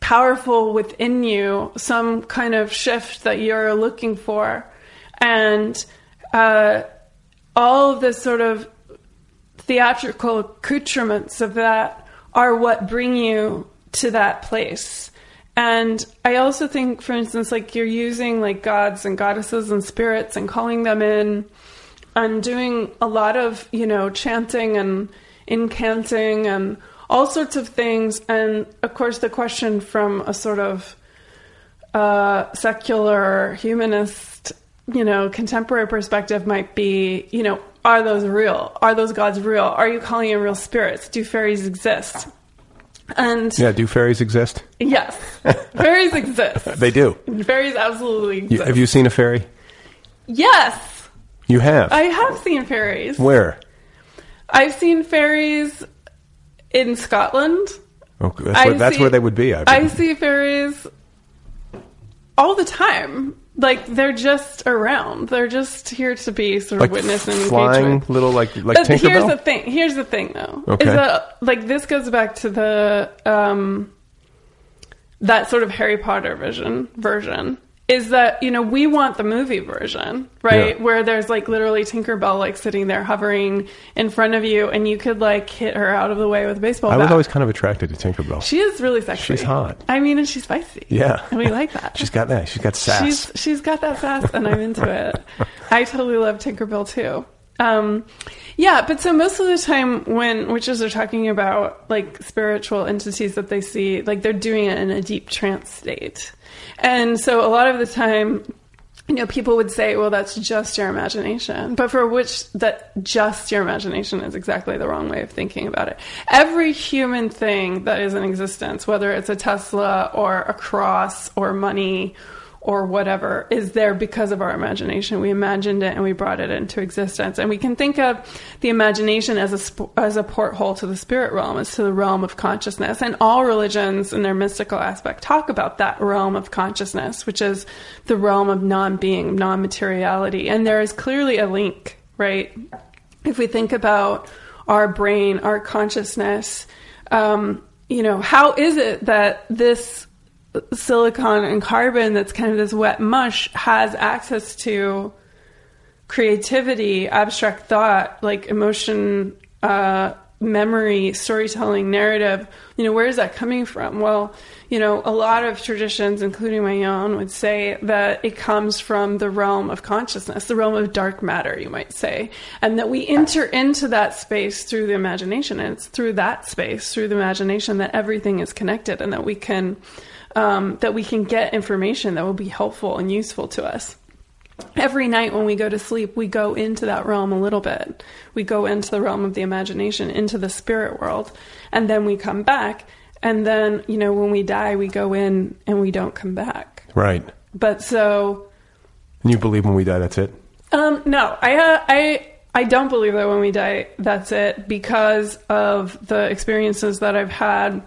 powerful within you, some kind of shift that you're looking for. And uh, all of the sort of theatrical accoutrements of that are what bring you to that place. And I also think, for instance, like you're using like gods and goddesses and spirits and calling them in and doing a lot of, you know, chanting and incanting and all sorts of things. And of course, the question from a sort of uh, secular humanist, you know, contemporary perspective might be, you know, are those real? Are those gods real? Are you calling in real spirits? Do fairies exist? And Yeah. Do fairies exist? yes, fairies exist. They do. Fairies absolutely exist. Have you seen a fairy? yes, You have. I have seen fairies. Where? I've seen fairies in Scotland. Oh, that's, where, that's see- where they would be. I, I see fairies all the time. Like they're just around. They're just here to be sort of like witnessed and flying with. little like like but here's the thing. Here's the thing, though. Okay. Is that like this goes back to the um, that sort of Harry Potter vision version. Is that you know we want the movie version, right? Yeah. Where there's like literally Tinkerbell like sitting there hovering in front of you, and you could like hit her out of the way with a baseball I bat. was always kind of attracted to Tinkerbell. she is really sexy. She's hot. I mean, and she's spicy. Yeah. and we like that. She's got that. She's got sass. She's she's got that sass, and I'm into it. I totally love Tinkerbell too. Um, yeah, but so most of the time when witches are talking about like spiritual entities that they see, like they're doing it in a deep trance state, and so a lot of the time. You know, people would say, "Well, that's just your imagination," but for which that just your imagination is exactly the wrong way of thinking about it. Every human thing that is in existence, whether it's a Tesla or a cross or money or whatever is there because of our imagination. We imagined it and we brought it into existence. And we can think of the imagination as a sp- as a porthole to the spirit realm, as to the realm of consciousness. And all religions in their mystical aspect talk about that realm of consciousness, which is the realm of non-being, non-materiality. And there is clearly a link, right? If we think about our brain, our consciousness, um, you know, how is it that this silicon and carbon that's kind of this wet mush has access to creativity, abstract thought, like emotion, uh, memory, storytelling, narrative, you know, where is that coming from? Well, you know, a lot of traditions, including my own, would say that it comes from the realm of consciousness, the realm of dark matter, you might say, and that we enter into that space through the imagination. And it's through that space, through the imagination, that everything is connected and that we can. Um, that we can get information that will be helpful and useful to us every night when we go to sleep, we go into that realm a little bit. We go into the realm of the imagination, into the spirit world, and then we come back. And then, you know, when we die, we go in and we don't come back. Right. But so, And you believe when we die, that's it? um, no, I, uh, I, I don't believe that when we die, that's it because of the experiences that I've had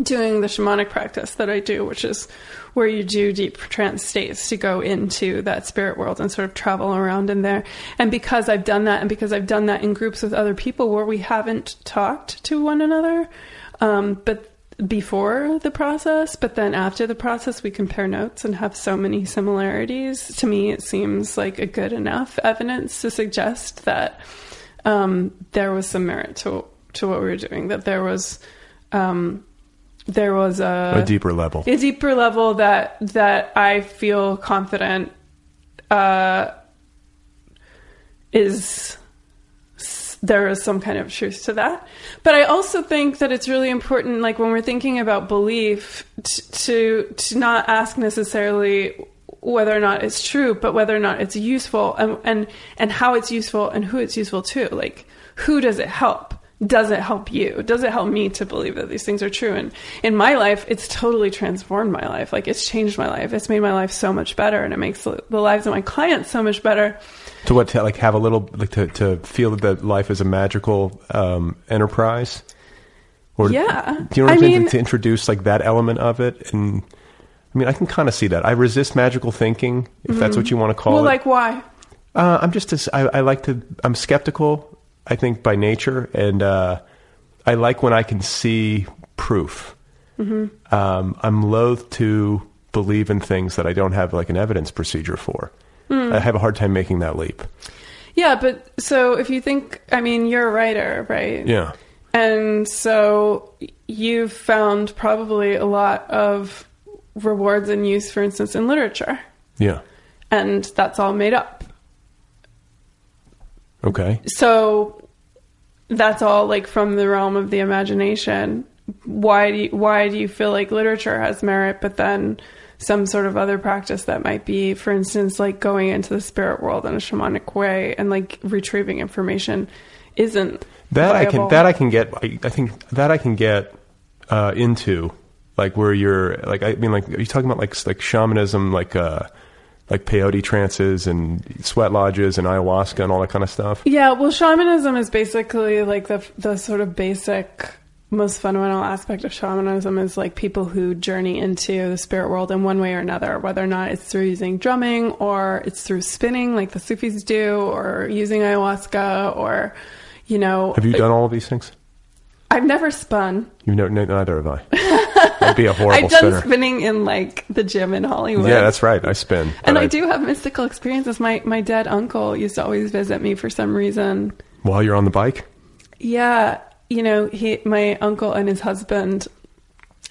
doing the shamanic practice that I do, which is where you do deep trance states to go into that spirit world and sort of travel around in there. And because I've done that, and because I've done that in groups with other people where we haven't talked to one another, um, but before the process, but then after the process, we compare notes and have so many similarities. To me, it seems like a good enough evidence to suggest that um, there was some merit to to what we were doing. That there was um, there was a, A deeper level. a deeper level that that I feel confident uh, is there is some kind of truth to that. But I also think that it's really important, like when we're thinking about belief, t- to to not ask necessarily whether or not it's true, but whether or not it's useful and and and how it's useful and who it's useful to. Like who does it help? Does it help you? Does it help me to believe that these things are true? And in my life, it's totally transformed my life. Like it's changed my life. It's made my life so much better, and it makes the lives of my clients so much better. To what? To like have a little like to to feel that life is a magical um, enterprise. Or Yeah. do you know what I mean- to introduce like that element of it, and I mean, I can kind of see that. I resist magical thinking, if that's what you want to call well, it. Well, like why? Uh, I'm just as I, I like to. I'm skeptical. I think by nature, and uh, I like when I can see proof. Mm-hmm. Um, I'm loath to believe in things that I don't have like an evidence procedure for. Hmm. I have a hard time making that leap. Yeah, but so if you think, I mean, you're a writer, right? Yeah. And so you've found probably a lot of rewards and use, for instance, in literature, Yeah. and that's all made up. Okay. So that's all like from the realm of the imagination. Why do you, why do you feel like literature has merit, but then some sort of other practice that might be, for instance, like going into the spirit world in a shamanic way and like retrieving information, isn't That I can that I can get. I, I think that I can get uh, into, like where you're like. I mean, like are you talking about like like shamanism, like uh, like peyote trances and sweat lodges and ayahuasca and all that kind of stuff? Yeah, well, shamanism is basically like the the sort of basic, most fundamental aspect of shamanism is like people who journey into the spirit world in one way or another, whether or not it's through using drumming or it's through spinning, like the Sufis do, or using ayahuasca, or you know, Have you done all of these things? I've never spun. You've know, neither have I. I'd be a horrible I've done spinner. spinning in like the gym in Hollywood. Yeah, that's right. I spin. And but I do have mystical experiences. My my dead uncle used to always visit me for some reason. While you're on the bike, Yeah, you know, he, my uncle and his husband,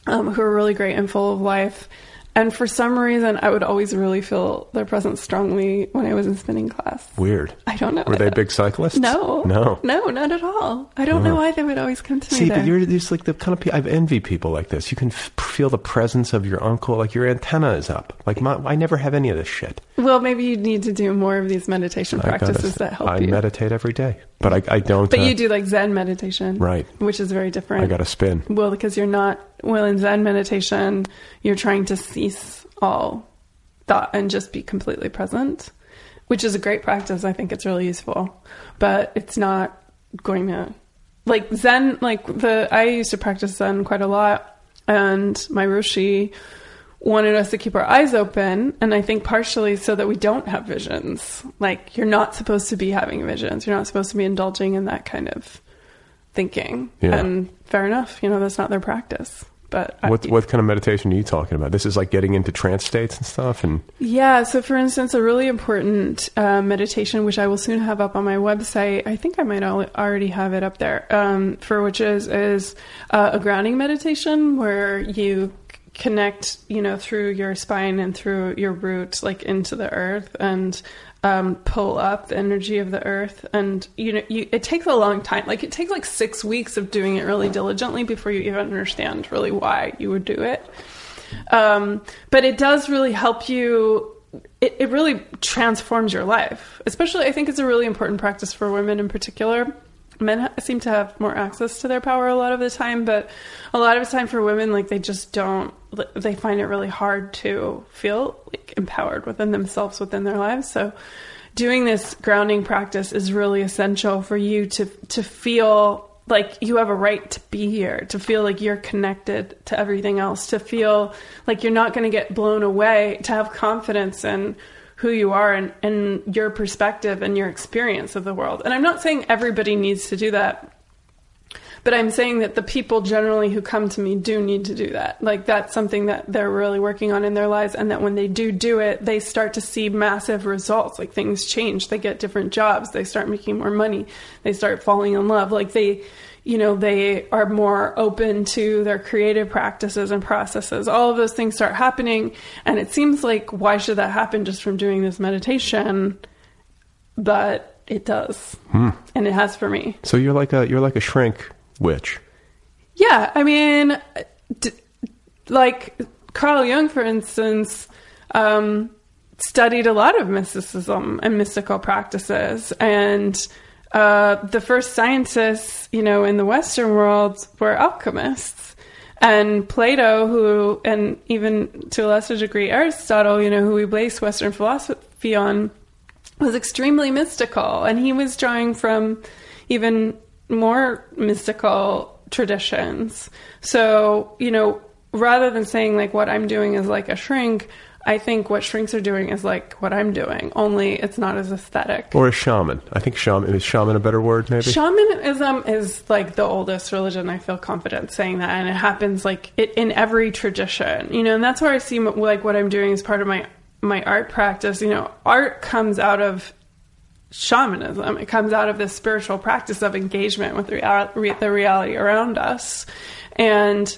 um, who are really great and full of life. And for some reason, I would always really feel their presence strongly when I was in spinning class. weird. I don't know. Were they big cyclists? No, No. no, not at all. I don't know why they would always come to me See, but you're just like the kind of people I envy people like this. You can f- feel the presence of your uncle, like your antenna is up. Like my, I never have any of this shit. well, maybe you need to do more of these meditation I gotta- practices that help I you. I meditate every day, but I, I don't. but uh, you do like Zen meditation, Right. Which is very different. I got to spin. Well, because you're not well in Zen meditation, you're trying to cease all thought and just be completely present, which is a great practice. I think it's really useful, but it's not going to like Zen. Like the I used to practice Zen quite a lot, and my roshi wanted us to keep our eyes open and i think partially so that we don't have visions like you're not supposed to be having visions you're not supposed to be indulging in that kind of thinking Yeah. and fair enough you know that's not their practice But I- What what kind of meditation are you talking about? This is like getting into trance states and stuff, and Yeah, so for instance, a really important uh, meditation, which I will soon have up on my website, I think I might al- already have it up there, um, for which is is uh, a grounding meditation where you connect, you know, through your spine and through your roots, like into the earth, and um, pull up the energy of the earth. And you know, you, it takes a long time. Like it takes like six weeks of doing it really diligently before you even understand really why you would do it. Um, but it does really help you. It, it really transforms your life. Especially, I think it's a really important practice for women in particular. Men seem to have more access to their power a lot of the time, but a lot of the time for women, like they just don't. They find it really hard to feel like empowered within themselves, within their lives. So, doing this grounding practice is really essential for you to to feel like you have a right to be here, to feel like you're connected to everything else, to feel like you're not going to get blown away, to have confidence in who you are and, and your perspective and your experience of the world. And I'm not saying everybody needs to do that, but I'm saying that the people generally who come to me do need to do that. Like that's something that they're really working on in their lives, and that when they do do it, they start to see massive results. Like things change, they get different jobs, they start making more money, they start falling in love. Like they, you know, they are more open to their creative practices and processes. All of those things start happening, and it seems like why should that happen just from doing this meditation? But it does, hmm. and it has for me. so you're like a you're like a shrink witch. Yeah, I mean, d- like Carl Jung, for instance, um, studied a lot of mysticism and mystical practices, and uh, the first scientists, you know, in the Western world were alchemists. And Plato, who, and even to a lesser degree Aristotle, you know, who we base Western philosophy on, was extremely mystical. And he was drawing from even more mystical traditions. So, you know, rather than saying like what I'm doing is like a shrink, I think what shrinks are doing is like what I'm doing, only it's not as aesthetic. Or a shaman. I think shaman is shaman a better word, maybe? Shamanism is like the oldest religion. I feel confident saying that, and it happens like it, in every tradition, you know. And that's where I see like what I'm doing as part of my my art practice. You know, art comes out of shamanism. It comes out of this spiritual practice of engagement with the reality around us, and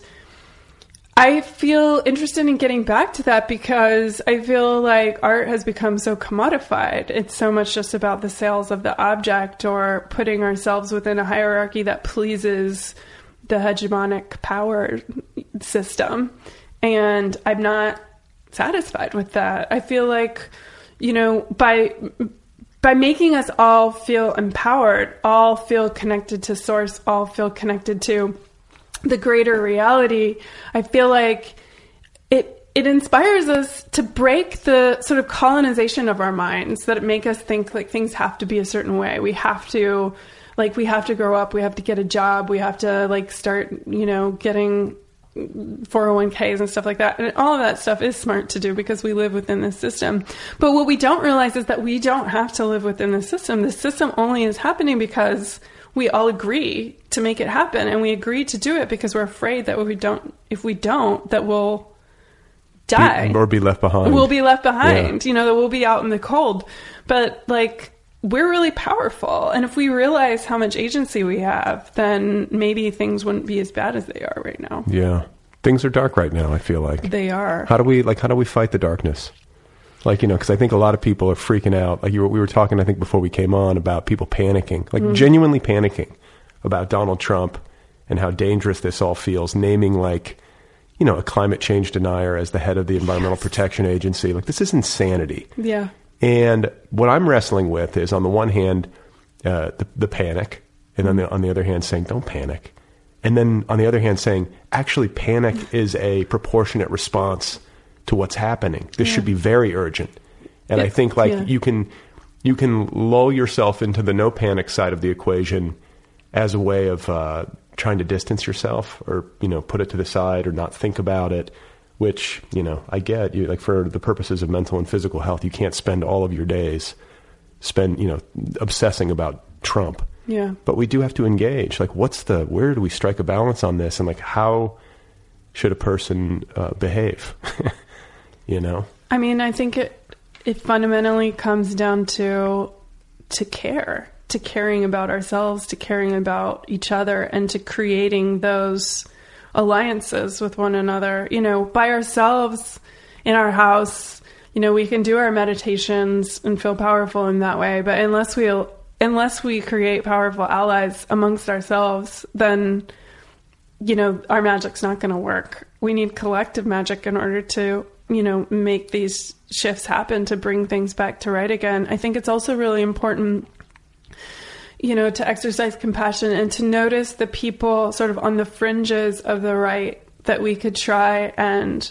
I feel interested in getting back to that because I feel like art has become so commodified. It's so much just about the sales of the object or putting ourselves within a hierarchy that pleases the hegemonic power system. And I'm not satisfied with that. I feel like, you know, by by making us all feel empowered, all feel connected to source, all feel connected to the greater reality, I feel like it it inspires us to break the sort of colonization of our minds that make us think like things have to be a certain way. We have to like we have to grow up, we have to get a job, we have to like start, you know, getting 401ks and stuff like that. And all of that stuff is smart to do because we live within this system. But what we don't realize is that we don't have to live within the system. The system only is happening because we all agree to make it happen and we agree to do it because we're afraid that if we don't if we don't that we'll die Be- or be left behind. we'll be left behind you know that we'll be out in the cold but like we're really powerful and if we realize how much agency we have then maybe things wouldn't be as bad as they are right now Yeah. Things are dark right now, I feel like. they are How do we like how do we fight the darkness? Like, you know, cuz I think a lot of people are freaking out. Like you were, we were talking I think before we came on about people panicking, like Mhm. genuinely panicking about Donald Trump and how dangerous this all feels, naming like you know, a climate change denier as the head of the Environmental Protection Agency. Like this is insanity. yeah And what I'm wrestling with is, on the one hand, uh, the, the panic, and on the on the other hand, saying don't panic, and then on the other hand, saying actually panic is a proportionate response to what's happening. This Yeah. should be very urgent. And I think like yeah. you can you can lull yourself into the no panic side of the equation as a way of uh, trying to distance yourself, or you know, put it to the side, or not think about it. Which you know, I get. You like for the purposes of mental and physical health, you can't spend all of your days spend you know obsessing about Trump. yeah But we do have to engage. Like, what's the where do we strike a balance on this, and like how should a person uh, behave? you know? I mean, I think it it fundamentally comes down to to care, to caring about ourselves, to caring about each other, and to creating those alliances with one another. You know, by ourselves in our house, you know, we can do our meditations and feel powerful in that way. But unless we unless we create powerful allies amongst ourselves, then you know our magic's not going to work. We need collective magic in order to you know make these shifts happen to bring things back to right again. I think it's also really important you know, to exercise compassion and to notice the people sort of on the fringes of the right that we could try and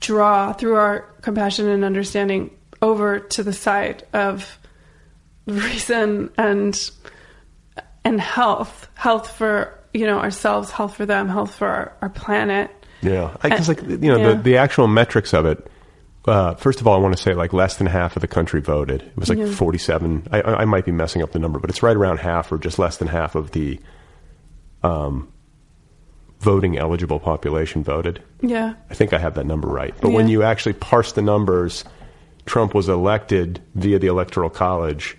draw through our compassion and understanding over to the side of reason and and health, health for you know ourselves, health for them, health for our, our planet. Yeah, I guess like you know yeah. the the actual metrics of it uh, first of all, I want to say like less than half of the country voted. It was like yeah. 47. I, I might be messing up the number, but it's right around half or just less than half of the um, voting eligible population voted. Yeah. I think I have that number right. But yeah. when you actually parse the numbers, Trump was elected via the Electoral College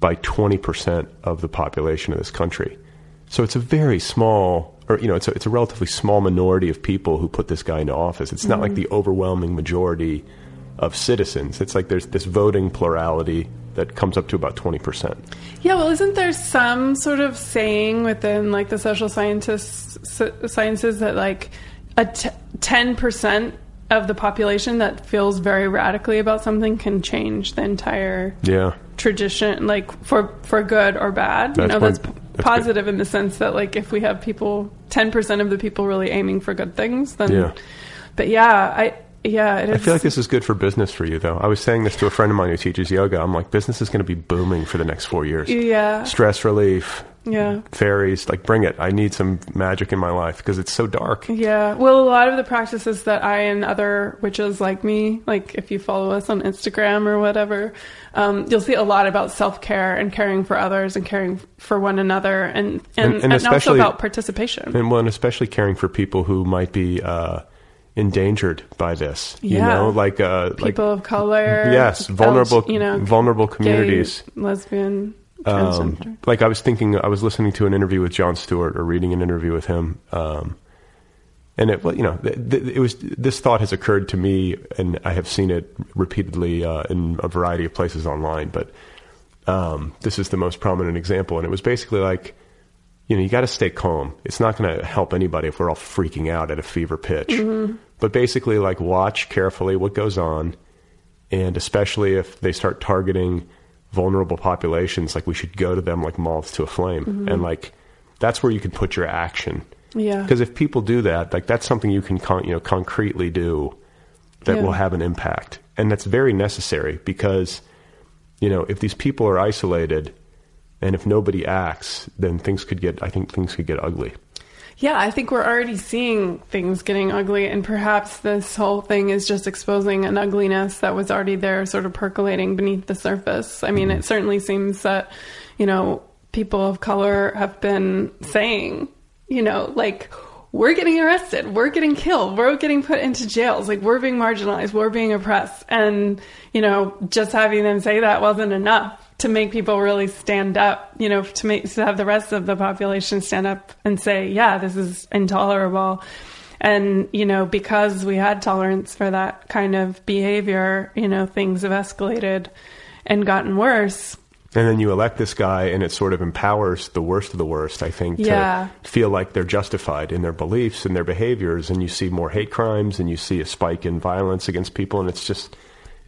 by 20% of the population of this country. So it's a very small or you know, it's a, it's a relatively small minority of people who put this guy into office. It's not mm-hmm. like the overwhelming majority of citizens. It's like there's this voting plurality that comes up to about 20%. Yeah, well, isn't there some sort of saying within like the social scientists sciences that like a t- 10% of the population that feels very radically about something can change the entire yeah. tradition like for for good or bad. That's you know that's positive good. in the sense that like if we have people 10% of the people really aiming for good things then yeah. but yeah i yeah i feel like this is good for business for you though. I was saying this to a friend of mine who teaches yoga. I'm like business is going to be booming for the next four years. Yeah. Stress relief yeah fairies like bring it i need some magic in my life because it's so dark yeah well a lot of the practices that i and other witches like me like if you follow us on instagram or whatever um, you'll see a lot about self-care and caring for others and caring for one another and and, and, and, and also about participation and one especially caring for people who might be uh, endangered by this. Yeah. You know, like uh, people like, of color. Yes, vulnerable. you know, vulnerable communities. Gay, lesbian. Um, like I was thinking, I was listening to an interview with Jon Stewart or reading an interview with him, um, and it, you know, it was this thought has occurred to me, and I have seen it repeatedly uh, in a variety of places online. But um, this is the most prominent example, and it was basically like, you know, you got to stay calm. It's not going to help anybody if we're all freaking out at a fever pitch. Mm-hmm. But basically, like, watch carefully what goes on, and especially if they start targeting vulnerable populations, like we should go to them like moths to a flame, mm-hmm. and like that's where you can put your action. Yeah. Because if people do that, like that's something you can con- you know concretely do that yeah. will have an impact, and that's very necessary because you know if these people are isolated and if nobody acts, then things could get I think things could get ugly. Yeah, I think we're already seeing things getting ugly, and perhaps this whole thing is just exposing an ugliness that was already there, sort of percolating beneath the surface. I mean, mm-hmm. it certainly seems that, you know, people of color have been saying, you know, like, we're getting arrested, we're getting killed, we're getting put into jails, like, we're being marginalized, we're being oppressed. And, you know, just having them say that wasn't enough to make people really stand up, you know, to make to have the rest of the population stand up and say, yeah, this is intolerable. And, you know, because we had tolerance for that kind of behavior, you know, things have escalated and gotten worse. And then you elect this guy, and it sort of empowers the worst of the worst, I think, yeah. to feel like they're justified in their beliefs and their behaviors. And you see more hate crimes, and you see a spike in violence against people, and it's just,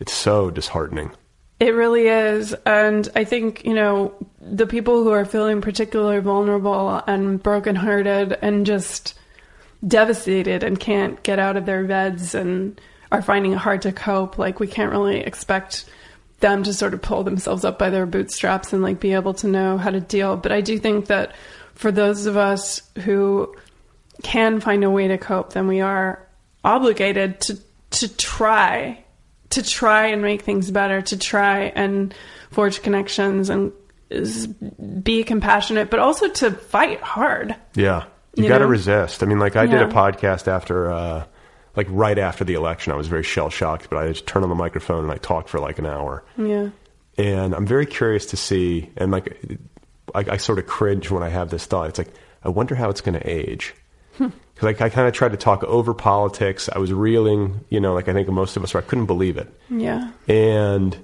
it's so disheartening. It really is. And I think, you know, the people who are feeling particularly vulnerable and brokenhearted and just devastated and can't get out of their beds and are finding it hard to cope, like, we can't really expect them to sort of pull themselves up by their bootstraps and like be able to know how to deal. But I do think that for those of us who can find a way to cope, then we are obligated to to try to try and make things better, to try and forge connections and be compassionate, but also to fight hard. Yeah. You, You got to resist. I mean, like I did a podcast after, uh, like right after the election. I was very shell shocked, but I just turned on the microphone and I talked for like an hour. Yeah. And I'm very curious to see, and like, I, I sort of cringe when I have this thought. It's like, I wonder how it's going to age. Because like, I kind of tried to talk over politics. I was reeling, you know, like I think most of us were. I couldn't believe it. Yeah. And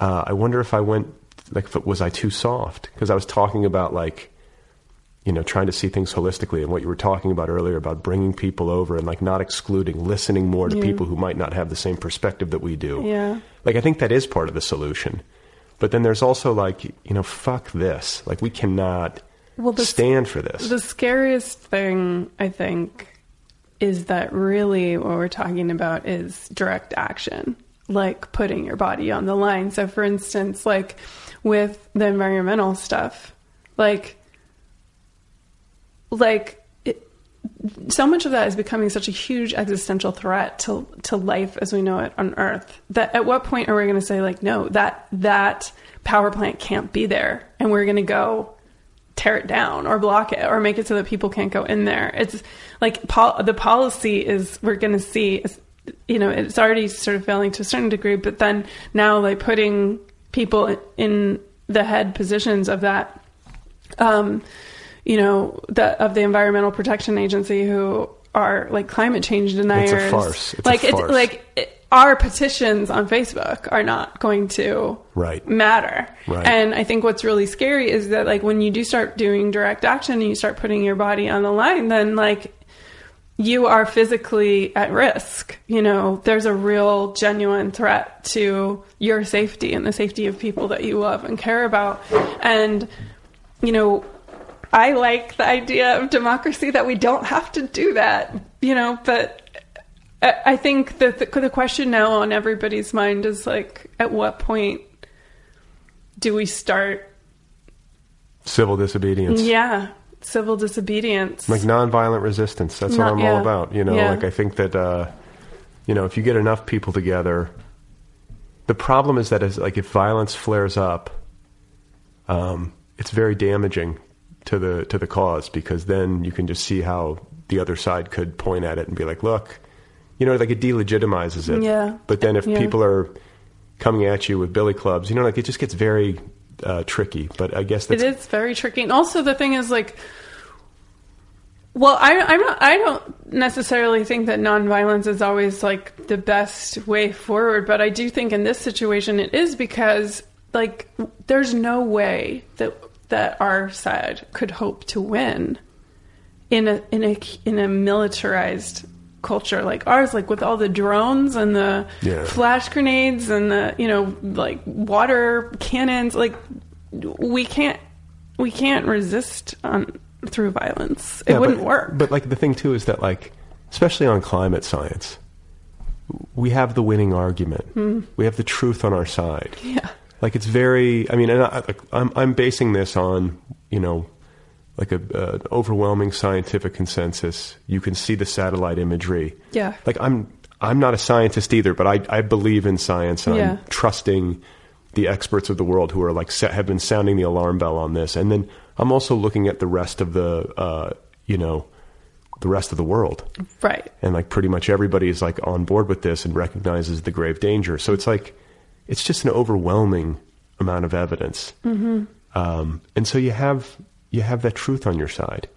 uh, I wonder if I went, like, if it, was I too soft? Because I was talking about like, you know, trying to see things holistically, and what you were talking about earlier about bringing people over and like not excluding, listening more to Yeah. people who might not have the same perspective that we do. Yeah. Like, I think that is part of the solution. But then there's also like, you know, fuck this. Like, we cannot Well, the- stand for this. The scariest thing, I think, is that really what we're talking about is direct action, like putting your body on the line. So, for instance, like with the environmental stuff, like, like it, so much of that is becoming such a huge existential threat to to life as we know it on Earth. That at what point are we going to say like, no, that that power plant can't be there, and we're going to go tear it down or block it or make it so that people can't go in there. It's like pol- the policy is we're going to see, is- you know, it's already sort of failing to a certain degree, but then now like putting people in the head positions of that, um, you know, the, of the Environmental Protection Agency who are like climate change deniers. farce. It's a like farce. like it, our petitions on Facebook are not going to Right. matter. Right. And I think what's really scary is that like when you do start doing direct action and you start putting your body on the line, then like you are physically at risk. You know, there's a real genuine threat to your safety and the safety of people that you love and care about. And you know, I like the idea of democracy that we don't have to do that, you know, but I think that the, the question now on everybody's mind is like, at what point do we start? Civil disobedience. Yeah, civil disobedience. like nonviolent resistance. That's what I'm yeah. all about. You know, Yeah. like I think that uh, you know if you get enough people together, the problem is that is like if violence flares up, um, it's very damaging to the to the cause because then you can just see how the other side could point at it and be like, look, you know, like it delegitimizes it. Yeah. But then if Yeah. people are coming at you with billy clubs, you know, like it just gets very uh, tricky. But I guess that's it is very tricky, and also the thing is like. Well, I, I'm not. I don't necessarily think that nonviolence is always like the best way forward, but I do think in this situation it is because like there's no way that that our side could hope to win in a in a in a militarized culture like ours, like with all the drones and the Yeah. flash grenades and the you know like water cannons. Like we can't we can't resist on through violence. It Yeah, wouldn't but, work. But like the thing too is that like, especially on climate science, we have the winning argument. Hmm. We have the truth on our side. Yeah. Like it's very. I mean, and I, I'm I'm basing this on you know, like a uh, overwhelming scientific consensus. You can see the satellite imagery. Yeah. Like I'm I'm not a scientist either, but I I believe in science and Yeah. I'm trusting the experts of the world who are like have been sounding the alarm bell on this, and then I'm also looking at the rest of the uh, you know the rest of the world, Right. and like pretty much everybody is like on board with this and recognizes the grave danger. So it's like it's just an overwhelming amount of evidence, Mm-hmm. um, and so you have you have that truth on your side,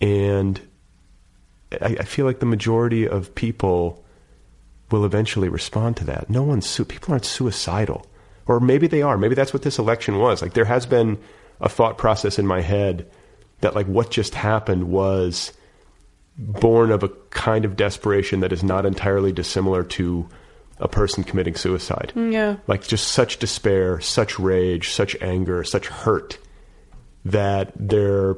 and I, I feel like the majority of people will eventually respond to that. No one's su- people aren't suicidal, or maybe they are. Maybe that's what this election was. Like there has been a thought process in my head that like what just happened was born of a kind of desperation that is not entirely dissimilar to a person committing suicide. Yeah. Like just such despair, such rage, such anger, such hurt that their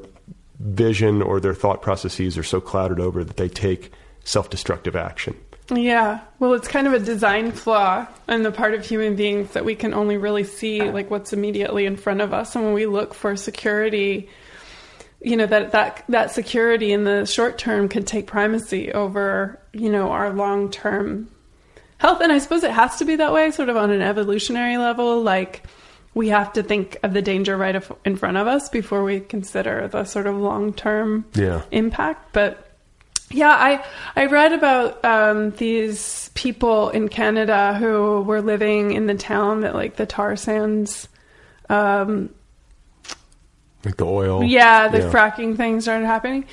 vision or their thought processes are so clouded over that they take self-destructive action. Yeah. Well, it's kind of a design flaw on the part of human beings that we can only really see like what's immediately in front of us. And when we look for security, you know, that, that, that security in the short term can take primacy over, you know, our long term health. And I suppose it has to be that way, sort of on an evolutionary level. Like we have to think of the danger right af- in front of us before we consider the sort of long term Yeah. impact. But yeah, I I read about um, these people in Canada who were living in the town that like the tar sands. Um, Like the oil. yeah, the fracking thing started happening.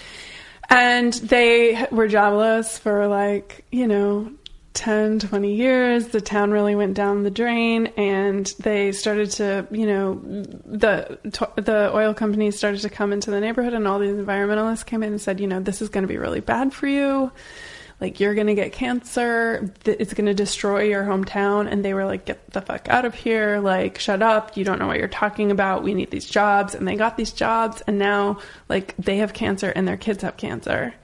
And they were jobless for like, you know, 10, 20 years. The town really went down the drain and they started to, you know, the the oil companies started to come into the neighborhood and all these environmentalists came in and said, you know, this is going to be really bad for you. Like you're going to get cancer. It's going to destroy your hometown. And they were like, get the fuck out of here. Like, shut up. You don't know what you're talking about. We need these jobs. And they got these jobs. And now like they have cancer and their kids have cancer.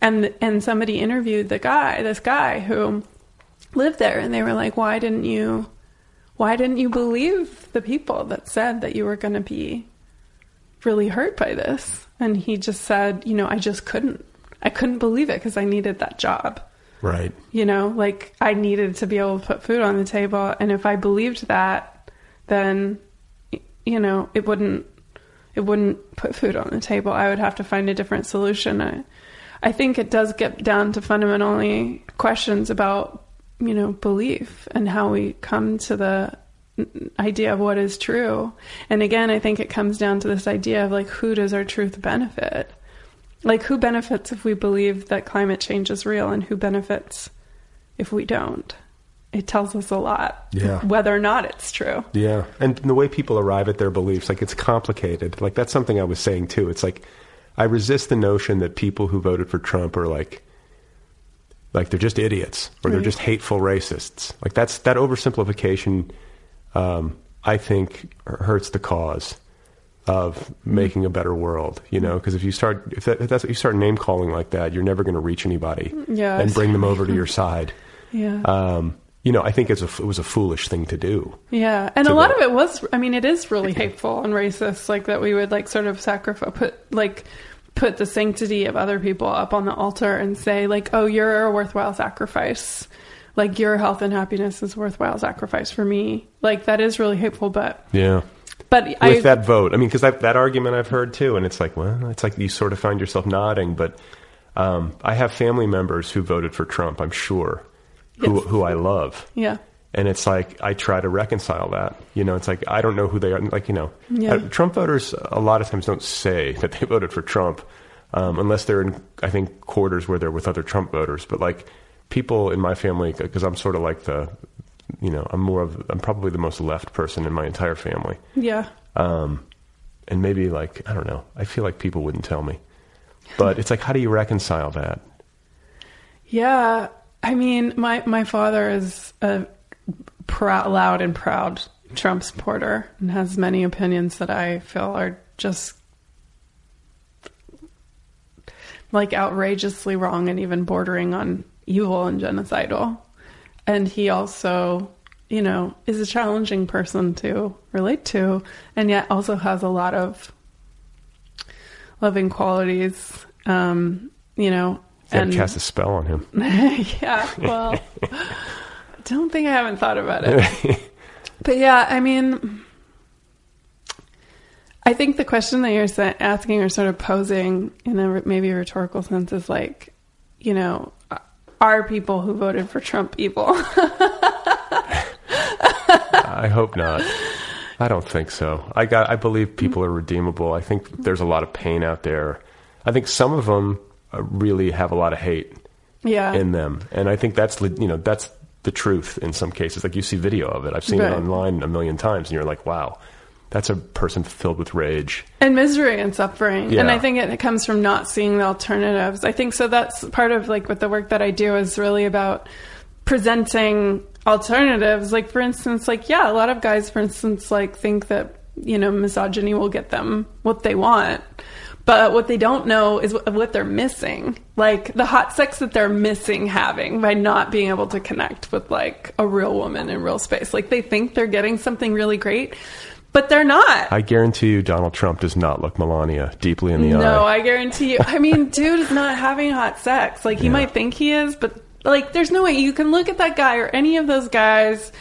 And, and somebody interviewed the guy, this guy who lived there. And they were like, why didn't you, why didn't you believe the people that said that you were going to be really hurt by this? And he just said, you know, I just couldn't. I couldn't believe it because I needed that job. Right. You know, like I needed to be able to put food on the table. And if I believed that, then, you know, it wouldn't, it wouldn't put food on the table. I would have to find a different solution. I, I think it does get down to fundamentally questions about, you know, belief and how we come to the idea of what is true. And again, I think it comes down to this idea of like, who does our truth benefit? Like, who benefits if we believe that climate change is real and who benefits if we don't? It tells us a lot, Yeah. whether or not it's true. Yeah, and the way people arrive at their beliefs, like it's complicated. Like that's something I was saying too. It's like I resist the notion that people who voted for Trump are like, like they're just idiots or they're just hateful racists. Like that's that oversimplification. Um, I think hurts the cause of making a better world. You know, because if you start if, that, if that's if you start name calling like that, you're never going to reach anybody Yeah. and bring them over to your side. Yeah. Um, you know, I think it's a, it was a foolish thing to do. Yeah, and a lot the- of it was. I mean, it is really hateful and racist. Like that, we would like sort of sacrifice, put like put the sanctity of other people up on the altar and say like, "Oh, you're a worthwhile sacrifice. Like your health and happiness is worthwhile sacrifice for me." Like that is really hateful, but Yeah. but with I that vote. I mean, because that, that argument I've heard too, and it's like, well, it's like you sort of find yourself nodding, but um, I have family members who voted for Trump. I'm sure, who Yes. who I love, yeah and it's like I try to reconcile that. You know, it's like I don't know who they are. Like you know, Yeah. uh, Trump voters a lot of times don't say that they voted for Trump um, unless they're in I think quarters where they're with other Trump voters. But like people in my family, because I'm sort of like the, you know, I'm more of I'm probably the most left person in my entire family. yeah Um, and maybe like I don't know. I feel like people wouldn't tell me, but it's like how do you reconcile that? yeah. I mean, my my father is a proud, loud and proud Trump supporter and has many opinions that I feel are just like outrageously wrong and even bordering on evil and genocidal. And he also, you know, is a challenging person to relate to, and yet also has a lot of loving qualities. Um, you know, and cast a spell on him. yeah, well, don't think I haven't thought about it. but yeah, I mean, I think the question that you're asking or sort of posing in a maybe a rhetorical sense is like, you know, are people who voted for Trump evil? I hope not. I don't think so. I got. I believe people are redeemable. I think there's a lot of pain out there. I think some of them uh, really have a lot of hate yeah. in them, and I think that's you know that's the truth in some cases. Like you see video of it. I've seen Right. it online a million times, and you're like, wow, that's a person filled with rage. and misery and suffering Yeah. and i think it, it comes from not seeing the alternatives i think so that's part of like what the work that i do is really about presenting alternatives like for instance like yeah a lot of guys for instance like think that you know misogyny will get them what they want but what they don't know is what, they're missing like the hot sex that they're missing having by not being able to connect with like a real woman in real space like they think they're getting something really great but they're not I guarantee you, Donald Trump does not look Melania deeply in the no, eye. No, I guarantee you. I mean, dude is not having hot sex. Like, he Yeah. might think he is, but, like, there's no way you can look at that guy or any of those guys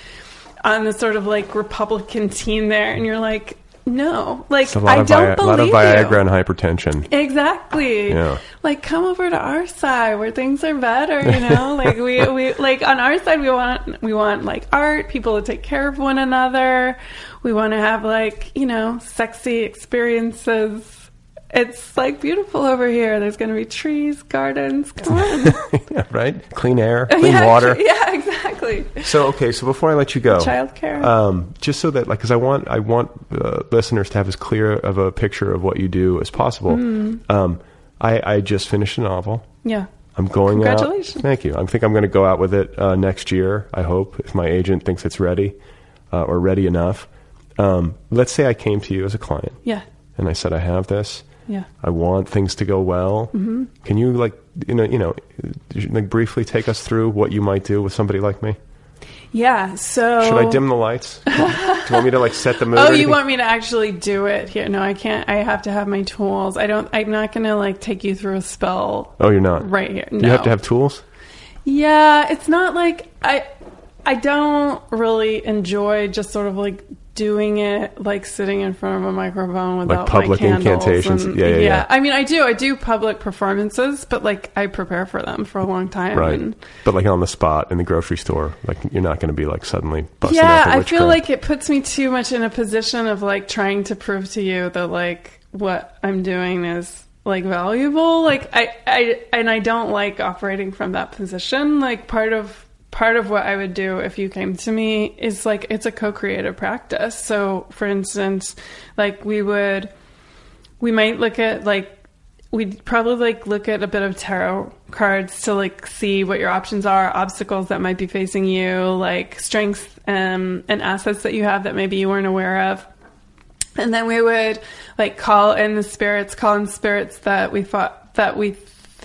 on the sort of like Republican team there, and you're like, no, like It's a lot I of, don't Vi- a believe lot of you. Viagra and hypertension. Exactly. Yeah. Like come over to our side where things are better, you know? like we, we like on our side we want we want like art, people to take care of one another. We want to have like, you know, sexy experiences. It's like beautiful over here. There's going to be trees, gardens. Come on. yeah, right? Clean air, clean yeah, water. Yeah, exactly. So okay, so before I let you go, Childcare. um, just so that like, because I want I want uh, listeners to have as clear of a picture of what you do as possible. Mm. Um, I, I just finished a novel. Yeah. I'm going out. Congratulations. Thank you. I think I'm going to go out with it uh, next year. I hope if my agent thinks it's ready uh, or ready enough. Um, let's say I came to you as a client Yeah. and I said I have this. Yeah. I want things to go well. Mhm. Can you like you know you know like briefly take us through what you might do with somebody like me? Yeah. So Should I dim the lights? do you want me to like set the mood? Oh, you want me to actually do it here? No, I can't. I have to have my tools. I don't. I'm not gonna like take you through a spell. Oh, you're not right here. You have to have tools. Yeah, it's not like I. I don't really enjoy just sort of like doing it like sitting in front of a microphone without public my candles incantations. and- Yeah, yeah, yeah. I mean, I do. I do public performances, but like I prepare for them for a long time. Right, And but like on the spot in the grocery store, like you're not going to be like suddenly busting yeah, I feel like it puts me too much in a position of like trying to prove to you that like what I'm doing is like valuable. Like I, I and I don't like operating from that position. Like part of part of what I would do if you came to me is like it's a co-creative practice. So for instance, like we would we might look at like we'd probably like look at a bit of tarot cards to like see what your options are, obstacles that might be facing you, like strengths um, and assets that you have that maybe you weren't aware of. And then we would like call in the spirits, call in spirits that we thought that we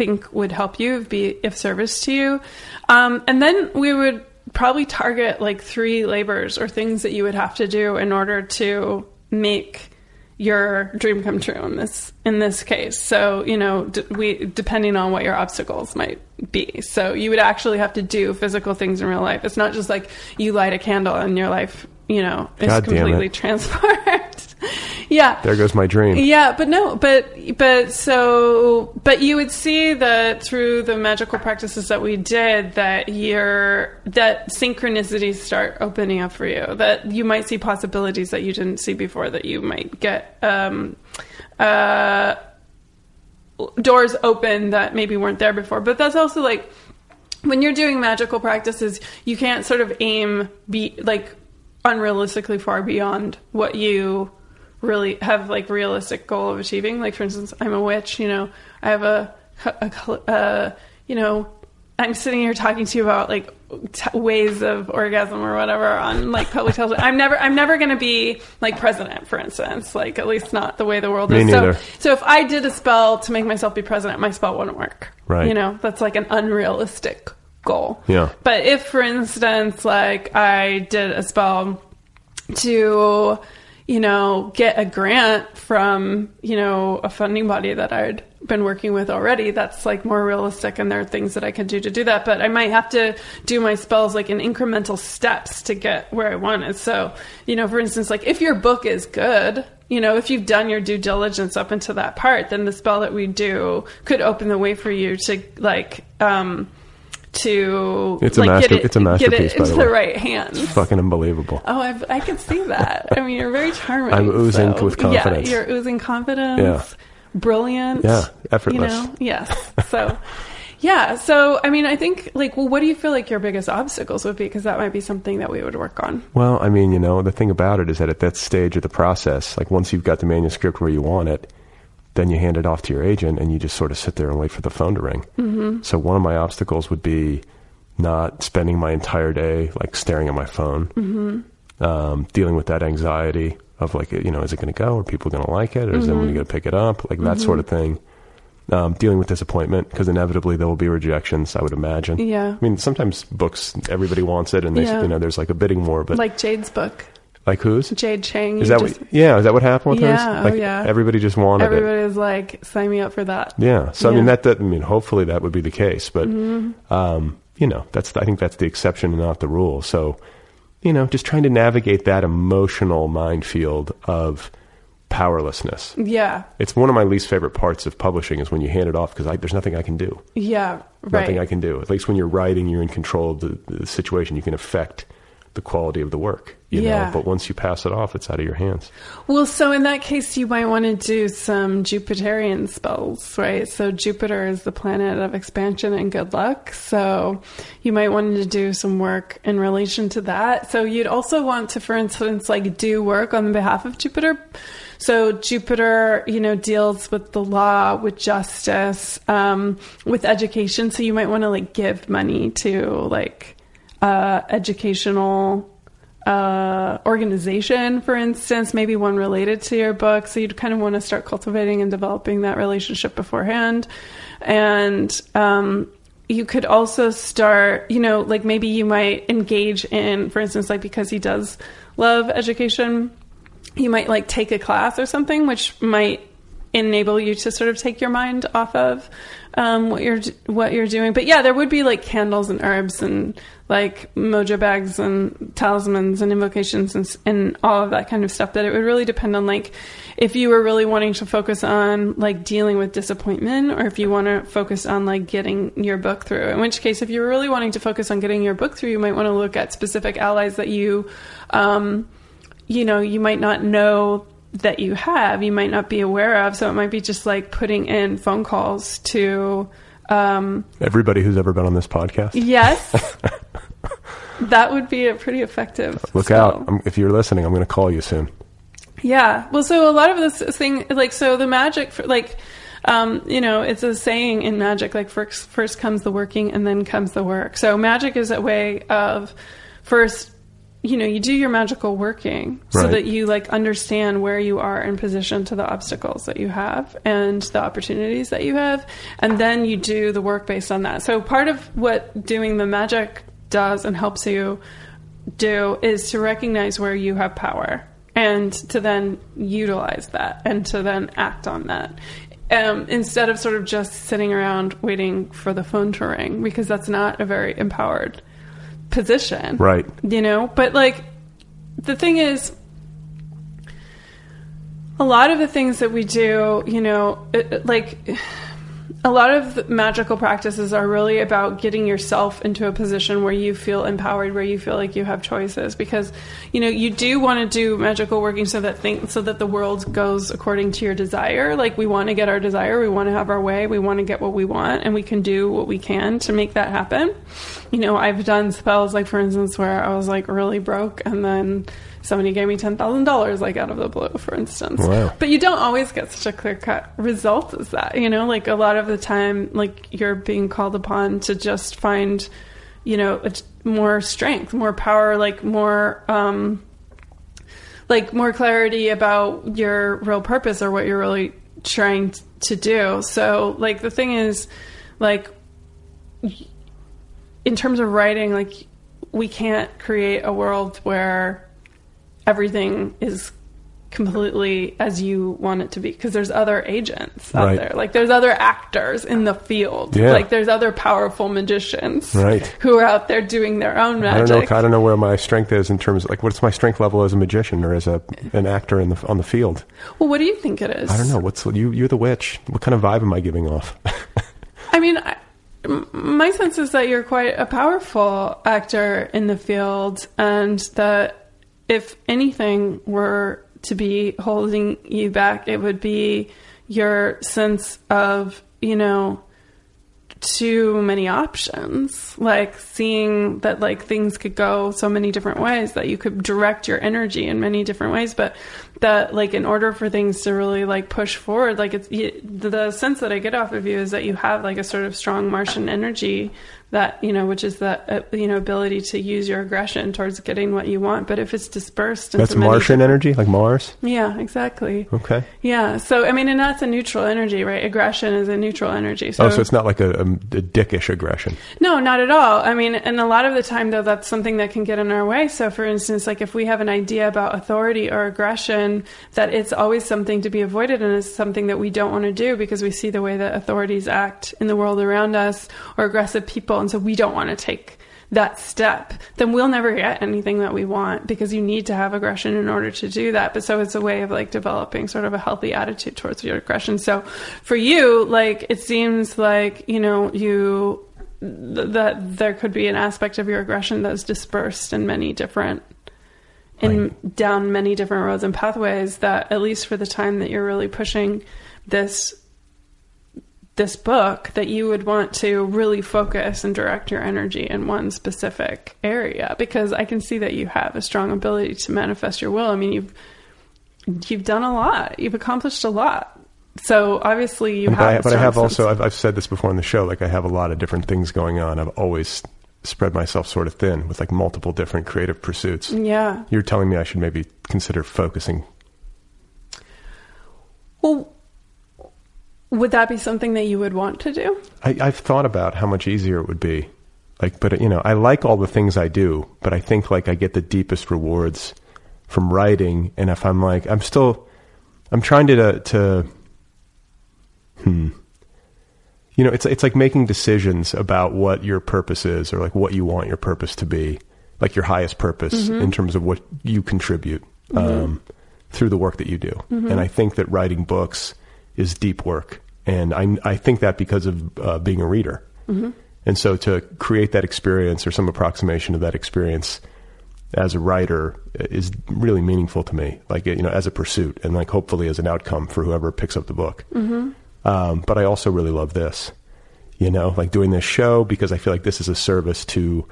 think would help you, be of service to you. Um, and then we would probably target like three labors or things that you would have to do in order to make your dream come true in this in this case. So you know, d- we depending on what your obstacles might be. So you would actually have to do physical things in real life. It's not just like you light a candle and your life, you know, is God damn it. completely transformed. yeah. there goes my dream. Yeah, but no, but but so but you would see that through the magical practices that we did that your that synchronicities start opening up for you. That you might see possibilities that you didn't see before. That you might get um, uh, doors open that maybe weren't there before. But that's also like when you're doing magical practices, you can't sort of aim be like unrealistically far beyond what you really have like realistic goal of achieving. Like for instance, I'm a witch. You know, I have a, a, uh, you know, I'm sitting here talking to you about like t- ways of orgasm or whatever on like public television. I'm never, I'm never going to be like president, for instance. Like at least not the way the world Me is. neither. So, so if I did a spell to make myself be president, my spell wouldn't work. Right. You know, that's like an unrealistic goal. Yeah. But if, for instance, like I did a spell to, you know, get a grant from, you know, a funding body that I'd been working with already, that's like more realistic and there are things that I can do to do that. But I might have to do my spells like in incremental steps to get where I want it. So, you know, for instance, like if your book is good, you know, if you've done your due diligence up into that part, then the spell that we do could open the way for you to like um to It's a like, master- get it, it's a masterpiece, it by the way. the right hands. It's fucking unbelievable. Oh, I've, I can see that. I mean, you're very charming. I'm oozing with confidence. Yeah, you're oozing confidence. Yeah. Brilliant. Yeah, effortless. You know? Yes. So, yeah. So, I mean, I think, like, well, what do you feel like your biggest obstacles would be? Because that might be something that we would work on. Well, I mean, you know, the thing about it is that at that stage of the process, like once you've got the manuscript where you want it, then you hand it off to your agent and you just sort of sit there and wait for the phone to ring. Mhm. So one of my obstacles would be not spending my entire day like staring at my phone, Mhm. um, dealing with that anxiety of like, you know, is it going to go? Are people going to like it? Or is Mhm. somebody going to pick it up? Like that sort of thing. Um, dealing with disappointment because inevitably there will be rejections. I would imagine. Yeah. I mean, sometimes books everybody wants it, and they, Yeah. you know, there's like a bidding war. But like Jade's book, like who's Jade Chang. Is that just- what? Yeah, is that what happened with Yeah, hers? oh, yeah. everybody just wanted it. Everybody is like, sign me up for that. Yeah. So I mean that, that I mean hopefully that would be the case, but Mhm. um, you know that's I think that's the exception and not the rule. So you know, just trying to navigate that emotional minefield of powerlessness. Yeah. It's one of my least favorite parts of publishing is when you hand it off because there's nothing I can do. Yeah. Right. Nothing I can do. At least when you're writing, you're in control of the, the situation. You can affect the quality of the work. You Yeah. know, but once you pass it off, it's out of your hands. Well, so in that case, you might want to do some Jupiterian spells, right? So Jupiter is the planet of expansion and good luck. So you might want to do some work in relation to that. So you'd also want to, for instance, like do work on behalf of Jupiter. So Jupiter, you know, deals with the law, with justice, um, with education. So you might want to like give money to like uh, educational uh, organization, for instance, maybe one related to your book. So you'd kind of want to start cultivating and developing that relationship beforehand. And um, you could also start, you know, like maybe you might engage in, for instance, like because he does love education, you might like take a class or something, which might enable you to sort of take your mind off of um, what you're what you're doing. But yeah, there would be like candles and herbs and like mojo bags and talismans and invocations and, and all of that kind of stuff. That it would really depend on like if you were really wanting to focus on like dealing with disappointment or if you want to focus on like getting your book through. In which case, if you're really wanting to focus on getting your book through, you might want to look at specific allies that you. Um, you know, you might not know that you have, you might not be aware of. So it might be just like putting in phone calls to, um, Everybody who's ever been on this podcast, yes, that would be a pretty effective. look spell. out. I'm, if you're listening, I'm going to call you soon. Yeah. Well, so a lot of this thing, like, so the magic, for, like, um, you know, it's a saying in magic, like, first, first comes the working and then comes the work. So magic is a way of first, you know, you do your magical working so that you, like, understand where you are in position to the obstacles that you have and the opportunities that you have. And then you do the work based on that. So part of what doing the magic does and helps you do is to recognize where you have power and to then utilize that and to then act on that. Um, instead of sort of just sitting around waiting for the phone to ring, because that's not a very empowered position. Right. You know, but like the thing is, a lot of the things that we do, you know, it, like a lot of magical practices are really about getting yourself into a position where you feel empowered, where you feel like you have choices. Because, you know, you do want to do magical working so that thing, so that the world goes according to your desire. Like we want to get our desire, we want to have our way, we want to get what we want, and we can do what we can to make that happen. You know, I've done spells like, for instance, where I was like really broke, and then somebody gave me ten thousand dollars, like out of the blue, for instance. Wow. But you don't always get such a clear cut result as that. You know, like a lot of the time, like you're being called upon to just find, you know, more strength, more power, like more, um, like more clarity about your real purpose or what you're really trying to do. So, like, the thing is, like, in terms of writing, like, we can't create a world where everything is completely as you want it to be because there's other agents out Right. there like there's other actors in the field Yeah. like there's other powerful magicians Right. who are out there doing their own magic I don't know. I don't know where my strength is in terms of like what's my strength level as a magician or as a an actor in the on the field. well what do you think it is I don't know. What's you? You're the witch. What kind of vibe am I giving off? I mean, I, my sense is that you're quite a powerful actor in the field, and that if anything were to be holding you back, it would be your sense of, you know, too many options. Like seeing that like things could go so many different ways that you could direct your energy in many different ways but that like in order for things to really like push forward like it's you, the, the sense that i get off of you is that you have like a sort of strong martian energy that you know which is that uh, you know ability to use your aggression towards getting what you want but if it's dispersed That's Martian different- energy, like Mars. yeah exactly Okay. yeah so i mean and that's a neutral energy right aggression is a neutral energy so oh, so it's not like a, a, a dickish aggression. no, not at all. I mean, and a lot of the time, though, that's something that can get in our way. So, for instance, like if we have an idea about authority or aggression, that it's always something to be avoided and it's something that we don't want to do because we see the way that authorities act in the world around us or aggressive people. And so we don't want to take that step, then we'll never get anything that we want because you need to have aggression in order to do that. But so it's a way of like developing sort of a healthy attitude towards your aggression. So for you, like it seems like, you know, you th- that there could be an aspect of your aggression that's dispersed in many different in down many different roads and pathways that at least for the time that you're really pushing this this book that you would want to really focus and direct your energy in one specific area because I can see that you have a strong ability to manifest your will. I mean, you've you've done a lot. You've accomplished a lot. So obviously you And have. but but I have also I've, I've said this before on the show. Like I have a lot of different things going on. I've always spread myself sort of thin with like multiple different creative pursuits. Yeah. You're telling me I should maybe consider focusing. Well, would that be something that you would want to do? I, I've thought about how much easier it would be. Like, but you know, I like all the things I do, but I think like I get the deepest rewards from writing. And if I'm like, I'm still, I'm trying to, to, hmm, you know, it's it's like making decisions about what your purpose is, or like what you want your purpose to be, like your highest purpose Mhm. in terms of what you contribute um, through the work that you do. Mhm. And I think that writing books is deep work, and I I think that because of uh, being a reader. Mhm. And so to create that experience or some approximation of that experience as a writer is really meaningful to me, like, you know, as a pursuit and like hopefully as an outcome for whoever picks up the book. Mm-hmm. Um, but I also really love this, you know, like doing this show because I feel like this is a service to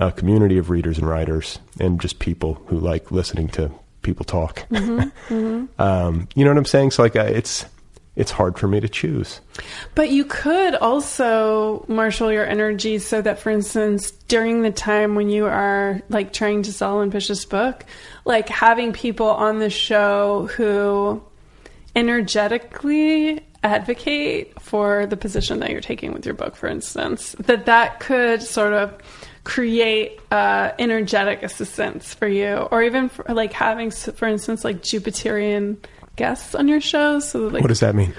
a community of readers and writers and just people who like listening to people talk. Mhm, mhm. Um, you know what I'm saying? So like, I, it's, it's hard for me to choose. But you could also marshal your energy so that, for instance, during the time when you are like trying to sell and pitch this book, like having people on the show who energetically advocate for the position that you're taking with your book, for instance, that that could sort of create uh, energetic assistance for you, or even for, like having, for instance, like Jupiterian guests on your show. So that, like what does that mean?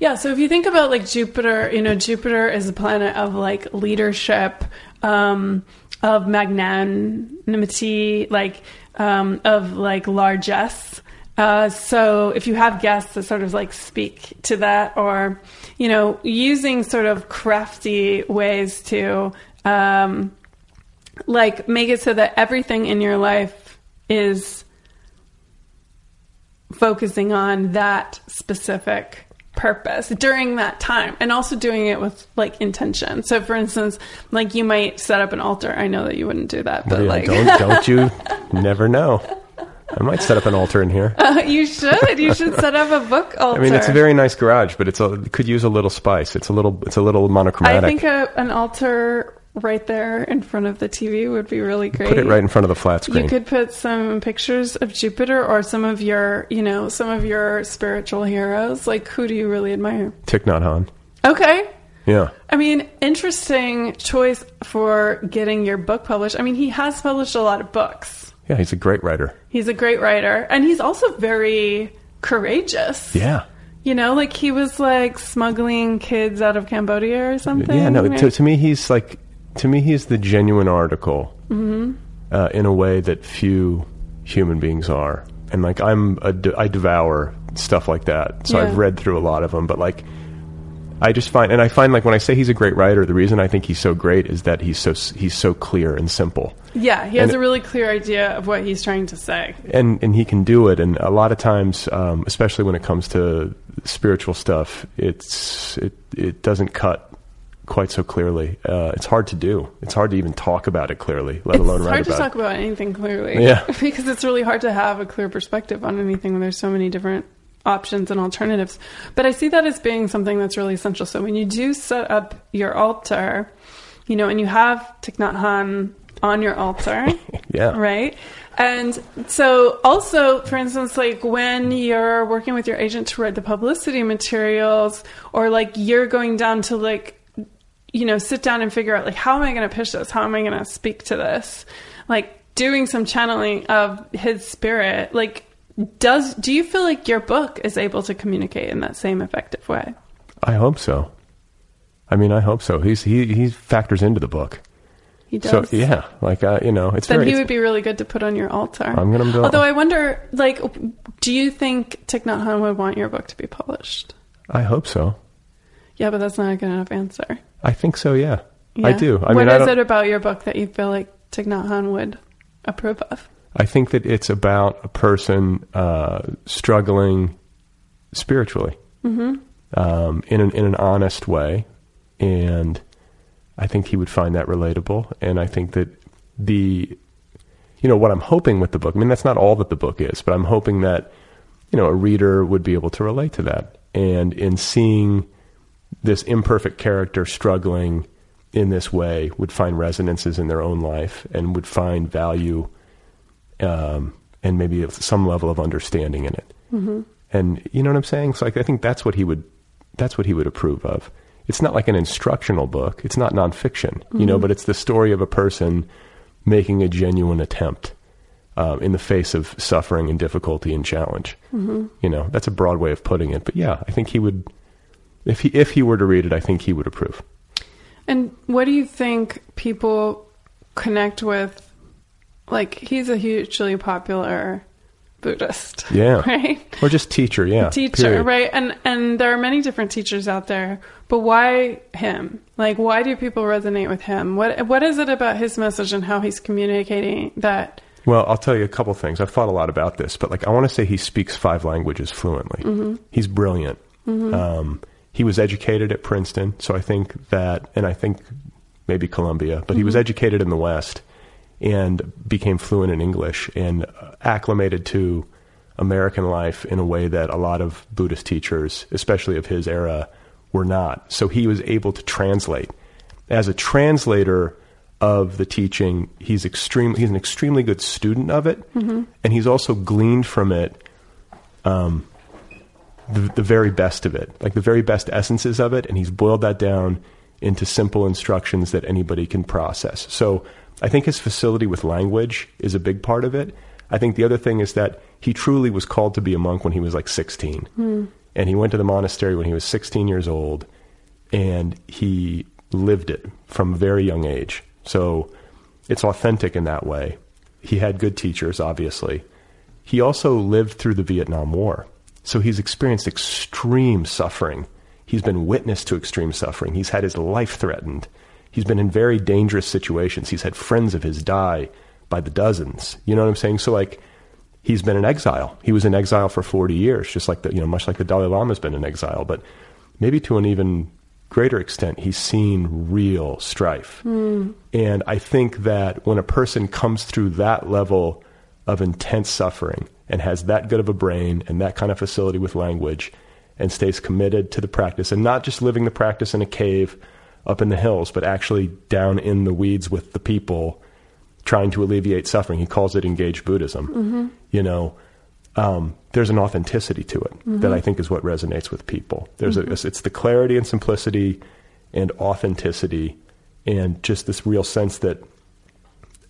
yeah, so if you think about like Jupiter, you know, Jupiter is a planet of like leadership, um, of magnanimity, like um, of like largesse. Uh, so if you have guests that sort of like speak to that, or you know, using sort of crafty ways to um, like make it so that everything in your life is focusing on that specific purpose during that time and also doing it with like intention. So for instance, like you might set up an altar. I know that you wouldn't do that, but Yeah, like don't, don't you never know. I might set up an altar in here. Uh, you should. You should set up a book altar. I mean, it's a very nice garage, but it's a, it could use a little spice. It's a little, it's a little monochromatic. I think a, an altar right there in front of the TV would be really great. Put it right in front of the flat screen. You could put some pictures of Jupiter or some of your, you know, some of your spiritual heroes. Like, who do you really admire? Thich Nhat Hanh. Okay. Yeah. I mean, interesting choice for getting your book published. I mean, he has published a lot of books. Yeah, he's a great writer. He's a great writer, and he's also very courageous. Yeah. You know, like he was like smuggling kids out of Cambodia or something. Yeah, no, right? to, to me, he's like, to me, he's the genuine article Mhm. uh, in a way that few human beings are. And like, I'm, a de- I devour stuff like that. So Yeah. I've read through a lot of them, but like, I just find, and I find like when I say he's a great writer, the reason I think he's so great is that he's so, he's so clear and simple. Yeah, he has And- a really clear idea of what he's trying to say. and and he can do it and a lot of times um, especially when it comes to spiritual stuff it's it it doesn't cut quite so clearly uh, it's hard to do it's hard to even talk about it clearly let alone recognition. it's hard to talk about anything clearly. Yeah. because it's really hard to have a clear perspective on anything when there's so many different options and alternatives. But I see that as being something that's really essential. So when you do set up your altar, you know, and you have Thich Nhat Hanh on your altar, yeah right? And so, also, for instance, like when you're working with your agent to write the publicity materials, or like you're going down to like, you know, sit down and figure out like, how am I going to pitch this? How am I going to speak to this? Like doing some channeling of his spirit, like, does do you feel like your book is able to communicate in that same effective way? i hope so i mean i hope so he's he he factors into the book He So does. yeah, like uh, you know, it's then very. he would be really good to put on your altar. I'm gonna do- Although I wonder, like, do you think Thich Nhat Hanh would want your book to be published? I hope so. Yeah, but that's not a good enough answer. I think so. Yeah, I do. I What mean, is it about your book that you feel like Thich Nhat Hanh would approve of? I think that it's about a person uh, struggling spiritually um, in an in an honest way, and I think he would find that relatable. And I think that the you know what I'm hoping with the book. I mean, that's not all that the book is, but I'm hoping that you know a reader would be able to relate to that, and in seeing this imperfect character struggling in this way would find resonances in their own life and would find value um, and maybe some level of understanding in it. Mm-hmm. And you know what I'm saying? So like, I think that's what he would that's what he would approve of. It's not like an instructional book. It's not nonfiction, you know, but it's the story of a person making a genuine attempt um, in the face of suffering and difficulty and challenge. Mm-hmm. You know, that's a broad way of putting it. But yeah, I think he would. If he if he were to read it, I think he would approve. And what do you think people connect with? Like, he's a hugely popular Buddhist. Yeah. Right? Or just teacher, yeah. teacher, period. right? And and there are many different teachers out there, but why him? Like, why do people resonate with him? What what is it about his message and how he's communicating that? Well, I'll tell you a couple things. I've thought a lot about this, but like I want to say he speaks five languages fluently. Mm-hmm. He's brilliant. Um, he was educated at Princeton, so I think that, and I think maybe Columbia, but he Mm-hmm. was educated in the West and became fluent in English and acclimated to American life in a way that a lot of Buddhist teachers, especially of his era, were not. So he was able to translate. As a translator of the teaching, he's extreme. He's an extremely good student of it, and he's also gleaned from it um, the, the very best of it, like the very best essences of it, and he's boiled that down into simple instructions that anybody can process. So I think his facility with language is a big part of it. I think the other thing is that he truly was called to be a monk when he was like 16. Hmm. And he went to the monastery when he was 16 years old, and he lived it from a very young age. So it's authentic in that way. He had good teachers, obviously. He also lived through the Vietnam War. So he's experienced extreme suffering. He's been witness to extreme suffering. He's had his life threatened. He's been in very dangerous situations. He's had friends of his die by the dozens. You know what I'm saying? So like he's been in exile. He was in exile for 40 years, just like the, you know, much like the Dalai Lama's been in exile, but maybe to an even greater extent, he's seen real strife. Hmm. And I think that when a person comes through that level of intense suffering and has that good of a brain and that kind of facility with language and stays committed to the practice and not just living the practice in a cave up in the hills, but actually down in the weeds with the people trying to alleviate suffering. He calls it engaged Buddhism. Mm-hmm. You know, um, there's an authenticity to it mm-hmm. that I think is what resonates with people. There's a, mm-hmm. it's the clarity and simplicity and authenticity and just this real sense that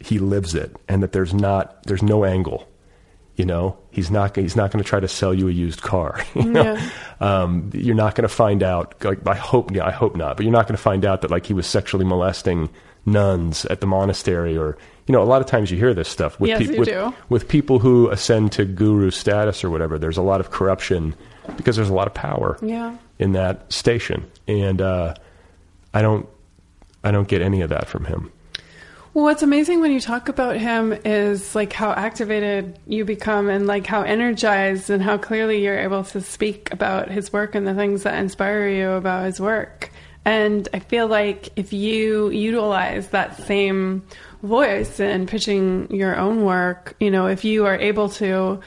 he lives it and that there's not there's no angle. You know, he's not he's not going to try to sell you a used car. You know? Yeah. um, you're not going to find out. Like, I hope, yeah, I hope not. But you're not going to find out that like he was sexually molesting nuns at the monastery, or you know, a lot of times you hear this stuff with Yes, you with, do. with people who ascend to guru status or whatever. There's a lot of corruption because there's a lot of power Yeah. in that station, and uh, I don't, I don't get any of that from him. Well, what's amazing when you talk about him is like how activated you become and like how energized and how clearly you're able to speak about his work and the things that inspire you about his work. And I feel like if you utilize that same voice in pitching your own work, you know, if you are able to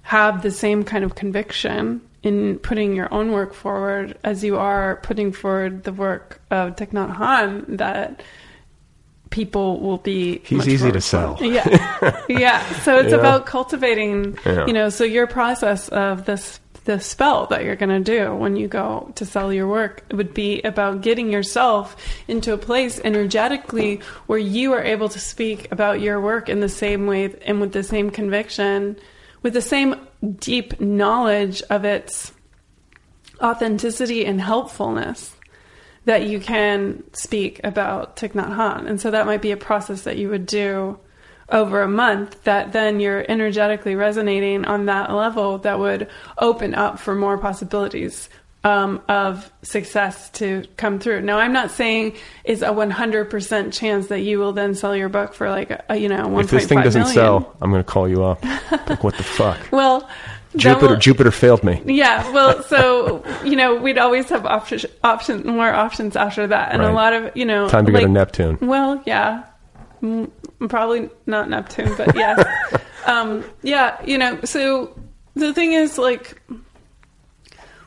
have the same kind of conviction in putting your own work forward as you are putting forward the work of Thich Nhat that people will be. He's easy to sell. Yeah, yeah. So it's Yeah. about cultivating. Yeah. You know, so your process of this the spell that you're going to do when you go to sell your work would be about getting yourself into a place energetically where you are able to speak about your work in the same way and with the same conviction with the same deep knowledge of its authenticity and helpfulness that you can speak about Thich Nhat Hanh. And so that might be a process that you would do over a month that then you're energetically resonating on that level that would open up for more possibilities um, of success to come through. Now, I'm not saying it's a 100% chance that you will then sell your book for like, a, you know, 1.5 If this thing doesn't million. sell, I'm going to call you up. like, what the fuck? Well, Jupiter, we'll- Jupiter failed me. Yeah, well, so you know, we'd always have option, option, more options after that, and a lot of you know, Time to go to Neptune. Well, yeah, Mm, probably not Neptune, but yes, um, yeah, you know. So the thing is, like,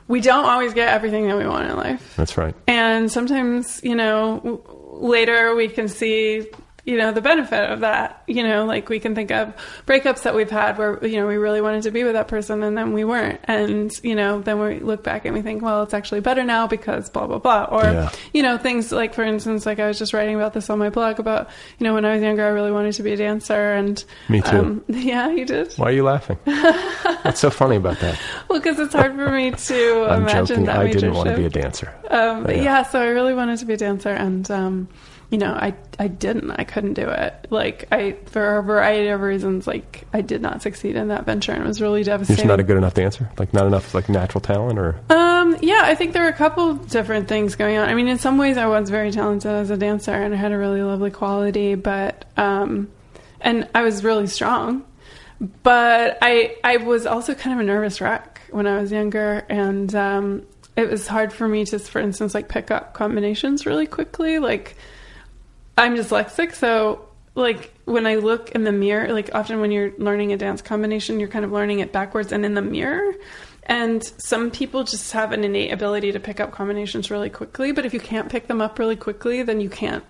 we don't always get everything that we want in life. That's right. And sometimes, you know, w- later we can see, you know, the benefit of that. You know, like we can think of breakups that we've had where, you know, we really wanted to be with that person and then we weren't. And, you know, then we look back and we think, well, it's actually better now because blah, blah, blah. Or, Yeah. you know, things like, for instance, like I was just writing about this on my blog about, you know, when I was younger, I really wanted to be a dancer. And, Me too. um, yeah, you did. Why are you laughing? What's so funny about that? Well, because it's hard for me to I'm imagine joking. that I didn't want to be a dancer. Um, Yeah. yeah. so I really wanted to be a dancer, and um, you know, I I didn't. I couldn't do it. Like I, for a variety of reasons, like I did not succeed in that venture, and it was really devastating. just not a good enough dancer? Like, not enough, like, natural talent? Or Um, yeah, I think there were a couple different things going on. I mean, in some ways, I was very talented as a dancer, and I had a really lovely quality, but um, and I was really strong. But I I was also kind of a nervous wreck when I was younger, and um, it was hard for me to, for instance, like pick up combinations really quickly. Like I'm dyslexic, so like when I look in the mirror, like often when you're learning a dance combination, you're kind of learning it backwards and in the mirror. And some people just have an innate ability to pick up combinations really quickly, but if you can't pick them up really quickly, then you can't.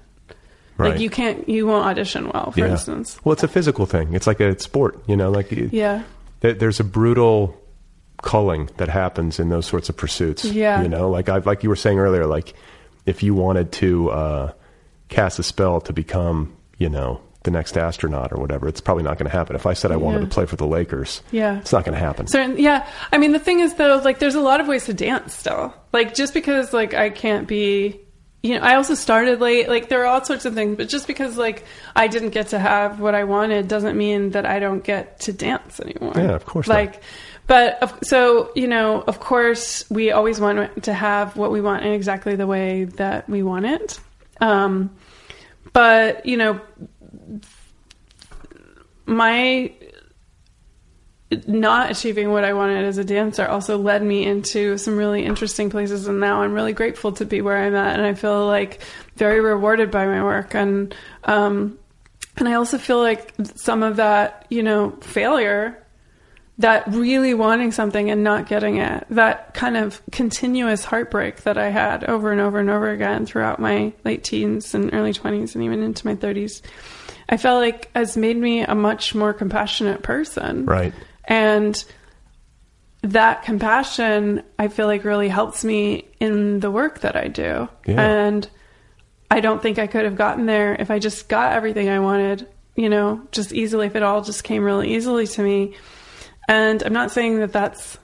Right. Like you can't, you won't audition well, for yeah. instance. Well, it's a physical thing. It's like a sport, you know, like Yeah. there- there's a brutal culling that happens in those sorts of pursuits. Yeah. You know, like I like you were saying earlier, like if you wanted to uh, cast a spell to become, you know, the next astronaut or whatever, it's probably not going to happen. If I said I wanted Yeah. to play for the Lakers, Yeah. it's not going to happen. Certain, yeah. I mean, the thing is, though, like, there's a lot of ways to dance still. Like, just because, like, I can't be, you know, I also started late. Like, there are all sorts of things, but just because, like, I didn't get to have what I wanted doesn't mean that I don't get to dance anymore. Yeah, of course not. Like, but so you know, of course, we always want to have what we want in exactly the way that we want it. Um, but you know, my not achieving what I wanted as a dancer also led me into some really interesting places and now I'm really grateful to be where I'm at and I feel like very rewarded by my work. And um and I also feel like some of that, you know, failure that really wanting something and not getting it, that kind of continuous heartbreak that I had over and over and over again throughout my late teens and early 20s and even into my 30s, I felt like has made me a much more compassionate person. Right. And that compassion, I feel like really helps me in the work that I do. Yeah. And I don't think I could have gotten there if I just got everything I wanted, you know, just easily, if it all just came really easily to me. And I'm not saying that that's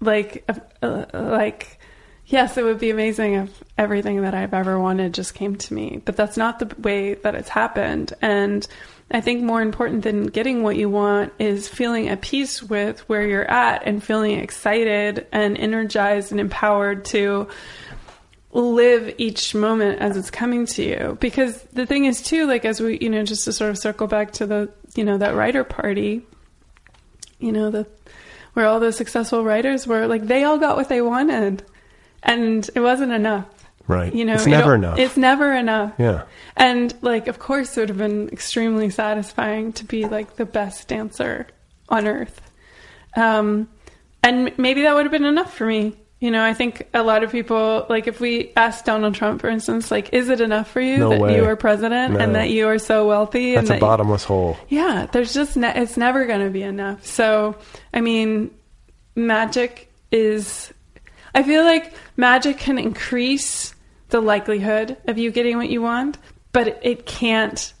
like, uh, like, yes, it would be amazing if everything that I've ever wanted just came to me, but that's not the way that it's happened. And I think more important than getting what you want is feeling at peace with where you're at and feeling excited and energized and empowered to live each moment as it's coming to you because the thing is too like as we you know just to sort of circle back to the you know that writer party you know the where all those successful writers were like they all got what they wanted and it wasn't enough Right. you know It's never enough. it's never enough Yeah. and like of course it would have been extremely satisfying to be like the best dancer on earth um and maybe that would have been enough for me you know i think a lot of people like if we ask donald trump for instance like is it enough for you No that way. you are president No. and that you are so wealthy That's and a that bottomless hole. yeah, there's just ne- it's never going to be enough. So, I mean, magic is I feel like magic can increase the likelihood of you getting what you want, but it, it can't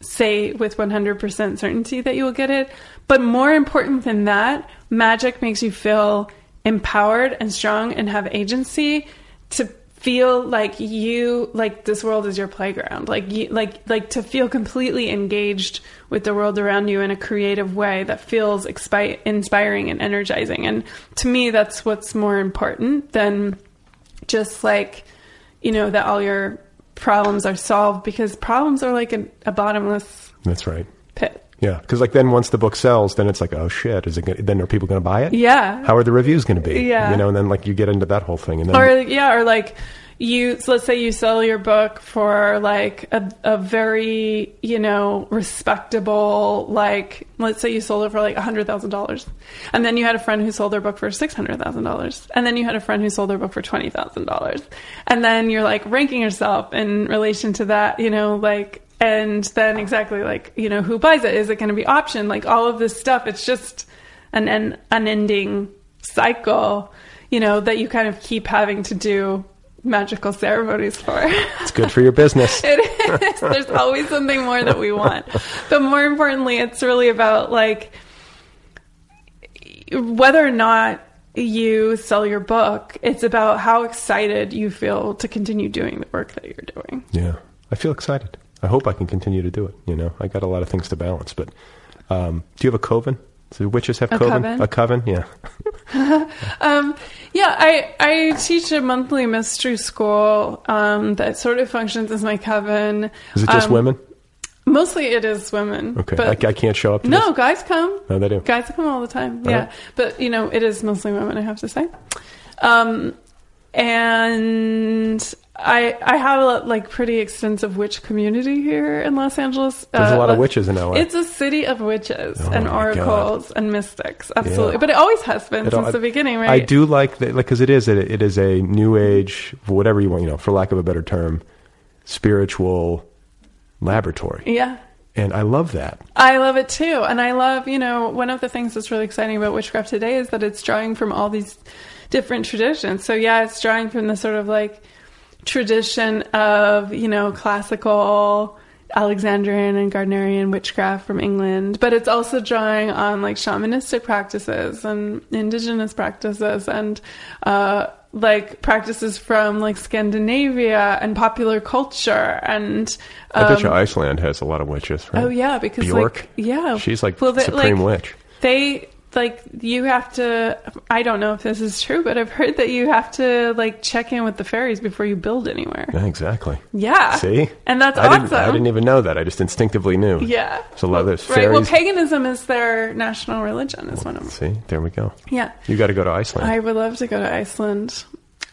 say with 100% certainty that you will get it. But more important than that, magic makes you feel empowered and strong and have agency to feel like you like this world is your playground. Like you like like to feel completely engaged with the world around you in a creative way that feels expi- inspiring and energizing. And to me that's what's more important than just like you know that all your problems are solved because problems are like a, a bottomless That's right. pit Yeah, because like then once the book sells, then it's like, oh shit, is it? Gonna, then are people going to buy it? Yeah. How are the reviews going to be? Yeah. You know, and then like you get into that whole thing, and then or yeah or like you so let's say you sell your book for like a, a very you know respectable like let's say you sold it for like a hundred thousand dollars and then you had a friend who sold their book for six hundred thousand dollars and then you had a friend who sold their book for twenty thousand dollars and then you're like ranking yourself in relation to that you know like and then exactly like you know who buys it? Is it going to be option? Like all of this stuff it's just an, an unending cycle you know that you kind of keep having to do magical ceremonies for. It's good for your business. it is. There's always something more that we want. But more importantly it's really about like whether or not you sell your book it's about how excited you feel to continue doing the work that you're doing. Yeah, I feel excited. I hope I can continue to do it. You know, I got a lot of things to balance, but um, do you have a coven? Do witches have A coven? coven? A coven? Yeah. um, yeah, I, I teach a monthly mystery school um, that sort of functions as my coven. Is it just Um, women? Mostly it is women. Okay, But I, I can't show up. To no, this? guys come. No, they do. Guys come all the time. All yeah. right. But, you know, it is mostly women, I have to say. Um, and I I have a like pretty extensive witch community here in Los Angeles. There's a uh, lot of witches in LA. It's a city of witches Oh and oracles and mystics, absolutely. Yeah. But it always has been It since the beginning, right? I do like that, like because it is it, it is a new age, whatever you want, you know, for lack of a better term, spiritual laboratory, Yeah. and I love that. I love it too. And I love, you know, one of the things that's really exciting about witchcraft today is that it's drawing from all these different traditions. So, yeah, it's drawing from the sort of like tradition of, you know, classical Alexandrian and Gardnerian witchcraft from England, but it's also drawing on like shamanistic practices and indigenous practices and, uh, like practices from like Scandinavia and popular culture and I bet you um, Iceland has a lot of witches. Right? Oh yeah, because Bjork, like yeah, she's like Well, they- supreme like, witch. They like you have to. I don't know if this is true, but I've heard that you have to like check in with the fairies before you build anywhere. Yeah, exactly. Yeah, See, and that's I awesome. Didn't, I didn't even know that. I just instinctively knew. Yeah, So a lot of those right. Well, paganism is their national religion. Is one of them. See, there we go. Yeah, You got to go to Iceland. I would love to go to Iceland.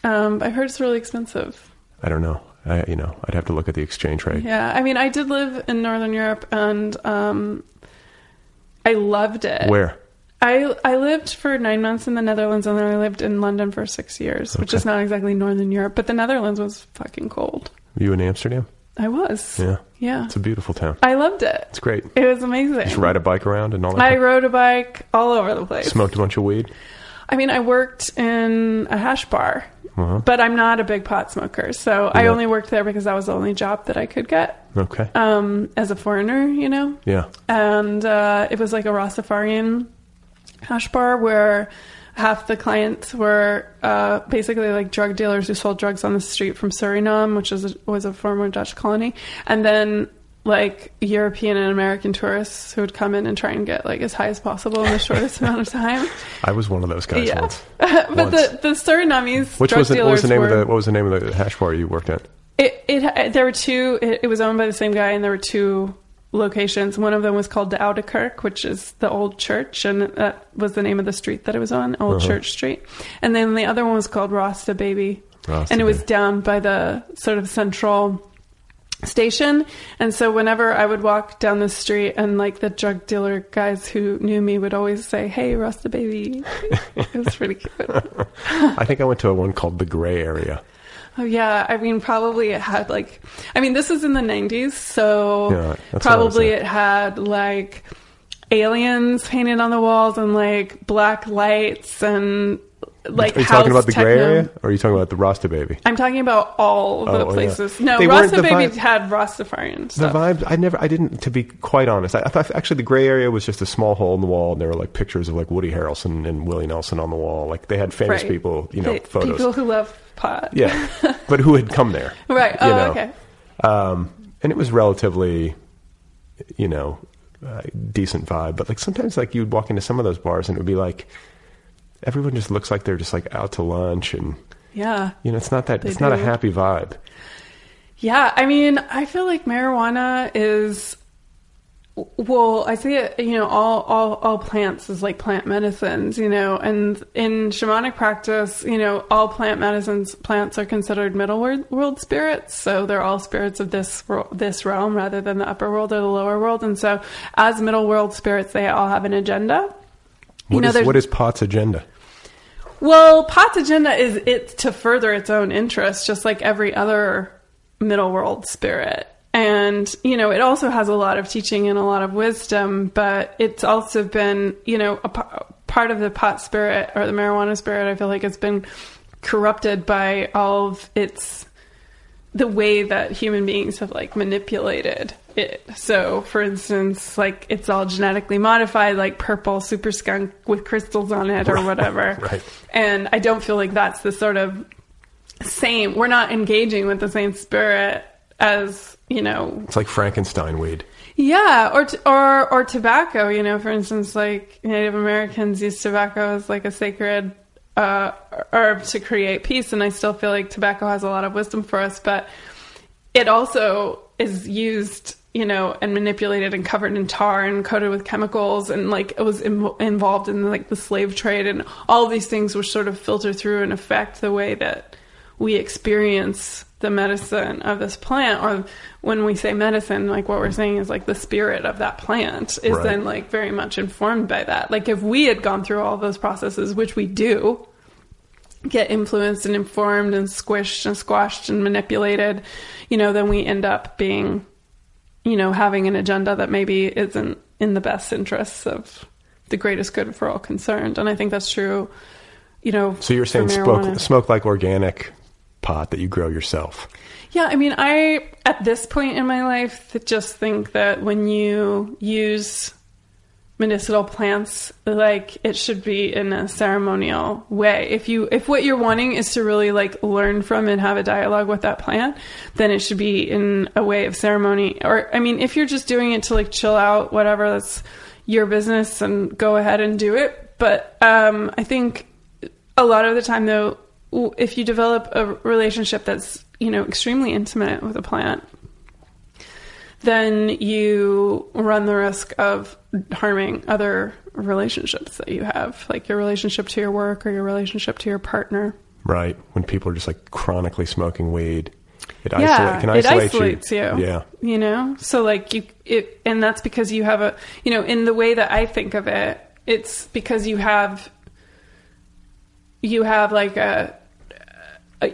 Um, I heard it's really expensive. I don't know. I, you know, I'd have to look at the exchange rate. Yeah, I mean, I did live in Northern Europe, and um, I loved it. Where? I I lived for nine months in the Netherlands, and then I lived in London for six years, which is not exactly Northern Europe, but the Netherlands was fucking cold. You in Amsterdam? I was. Yeah. Yeah. It's a beautiful town. I loved it. It's great. It was amazing. Just ride a bike around and all that. I rode a bike all over the place. Smoked a bunch of weed. I mean, I worked in a hash bar, Uh-huh. but I'm not a big pot smoker, so I only worked there because that was the only job that I could get Okay. um, as a foreigner, you know. yeah. and uh, it was like a Rastafarian hash bar where half the clients were uh, basically like drug dealers who sold drugs on the street from Suriname, which is a, was a former Dutch colony, and then like European and American tourists who would come in and try and get like as high as possible in the shortest amount of time. I was one of those guys yeah, once. but Once. the the Surinamese Which drug was the, what was the name of the what was the name of the hash bar you worked at? it, it there were two. It, it was owned by the same guy, and there were two locations. One of them was called the Oude Kerk, which is the old church, and that was the name of the street that it was on, Old Uh-huh. Church Street. And then the other one was called Rasta Baby, Rasta and it was down by the sort of central station. And so whenever I would walk down the street, and like the drug dealer guys who knew me would always say, "Hey, Rasta Baby," it was pretty cute. I think I went to a one called the Grey Area. Oh yeah, I mean probably it had like I mean this is in the 90s, so Yeah, that's what I was probably it had like aliens painted on the walls and like black lights and like are you talking about the Grey. Area, or are you talking about the Rasta Baby? I'm talking about all Oh, the yeah. places. No, They Rasta Baby vibe- had Rastafarian The vibes, I never, I didn't. To be quite honest, I, I actually the Grey Area was just a small hole in the wall, and there were like pictures of like Woody Harrelson and Willie Nelson on the wall. Like they had famous Right. people, you know, Hey, photos. People who love pot. Yeah, but who had come there. Right. you Oh, know. okay. Um, and it was relatively, you know, uh, decent vibe. But like sometimes, like you'd walk into some of those bars and it would be like everyone just looks like they're just like out to lunch, and Yeah. you know, it's not that it's not a happy vibe. Yeah, I mean, I feel like marijuana is well, I say it, you know, all all all plants is like plant medicines, you know, and in shamanic practice, you know, all plant medicines plants are considered middle world, world spirits, so they're all spirits of this this realm rather than the upper world or the lower world, and so as middle world spirits, they all have an agenda. What know, is what is Pot's agenda? Well, Pot's agenda is it to further its own interests, just like every other middle world spirit. And, you know, it also has a lot of teaching and a lot of wisdom, but it's also been, you know, a pa- part of the pot spirit or the marijuana spirit, I feel like it's been corrupted by all of its the way that human beings have like manipulated it. So, for instance, like it's all genetically modified, like purple super skunk with crystals on it or whatever. Right. And I don't feel like that's the sort of same. We're not engaging with the same spirit as you know It's like Frankenstein weed. yeah, or t- or or tobacco. You know, for instance, like Native Americans use tobacco as like a sacred uh, herb to create peace, and I still feel like tobacco has a lot of wisdom for us, but it also is used, you know, and manipulated and covered in tar and coated with chemicals, and like it was Im- involved in like the slave trade, and all these things were sort of filter through and affect the way that we experience the medicine of this plant or when we say medicine like what we're saying is like the spirit of that plant is Right. then like very much informed by that like if we had gone through all those processes which we do get influenced and informed and squished and squashed and manipulated you know then we end up being you know having an agenda that maybe isn't in the best interests of the greatest good for all concerned and i think that's true you know So you're saying smoke smoke like organic pot that you grow yourself. Yeah, I mean, I at this point in my life just think that when you use medicinal plants, like it should be in a ceremonial way. If you if what you're wanting is to really like learn from and have a dialogue with that plant, then it should be in a way of ceremony. Or I mean, if you're just doing it to like chill out, whatever, that's your business and go ahead and do it. But um, I think a lot of the time though if you develop a relationship that's you know extremely intimate with a plant then you run the risk of harming other relationships that you have like your relationship to your work or your relationship to your partner Right. When people are just like chronically smoking weed. It yeah isolate, can it isolate isolates you. Yeah. you know so like you it and that's because you have a you know in the way that i think of it it's because you have you have like a-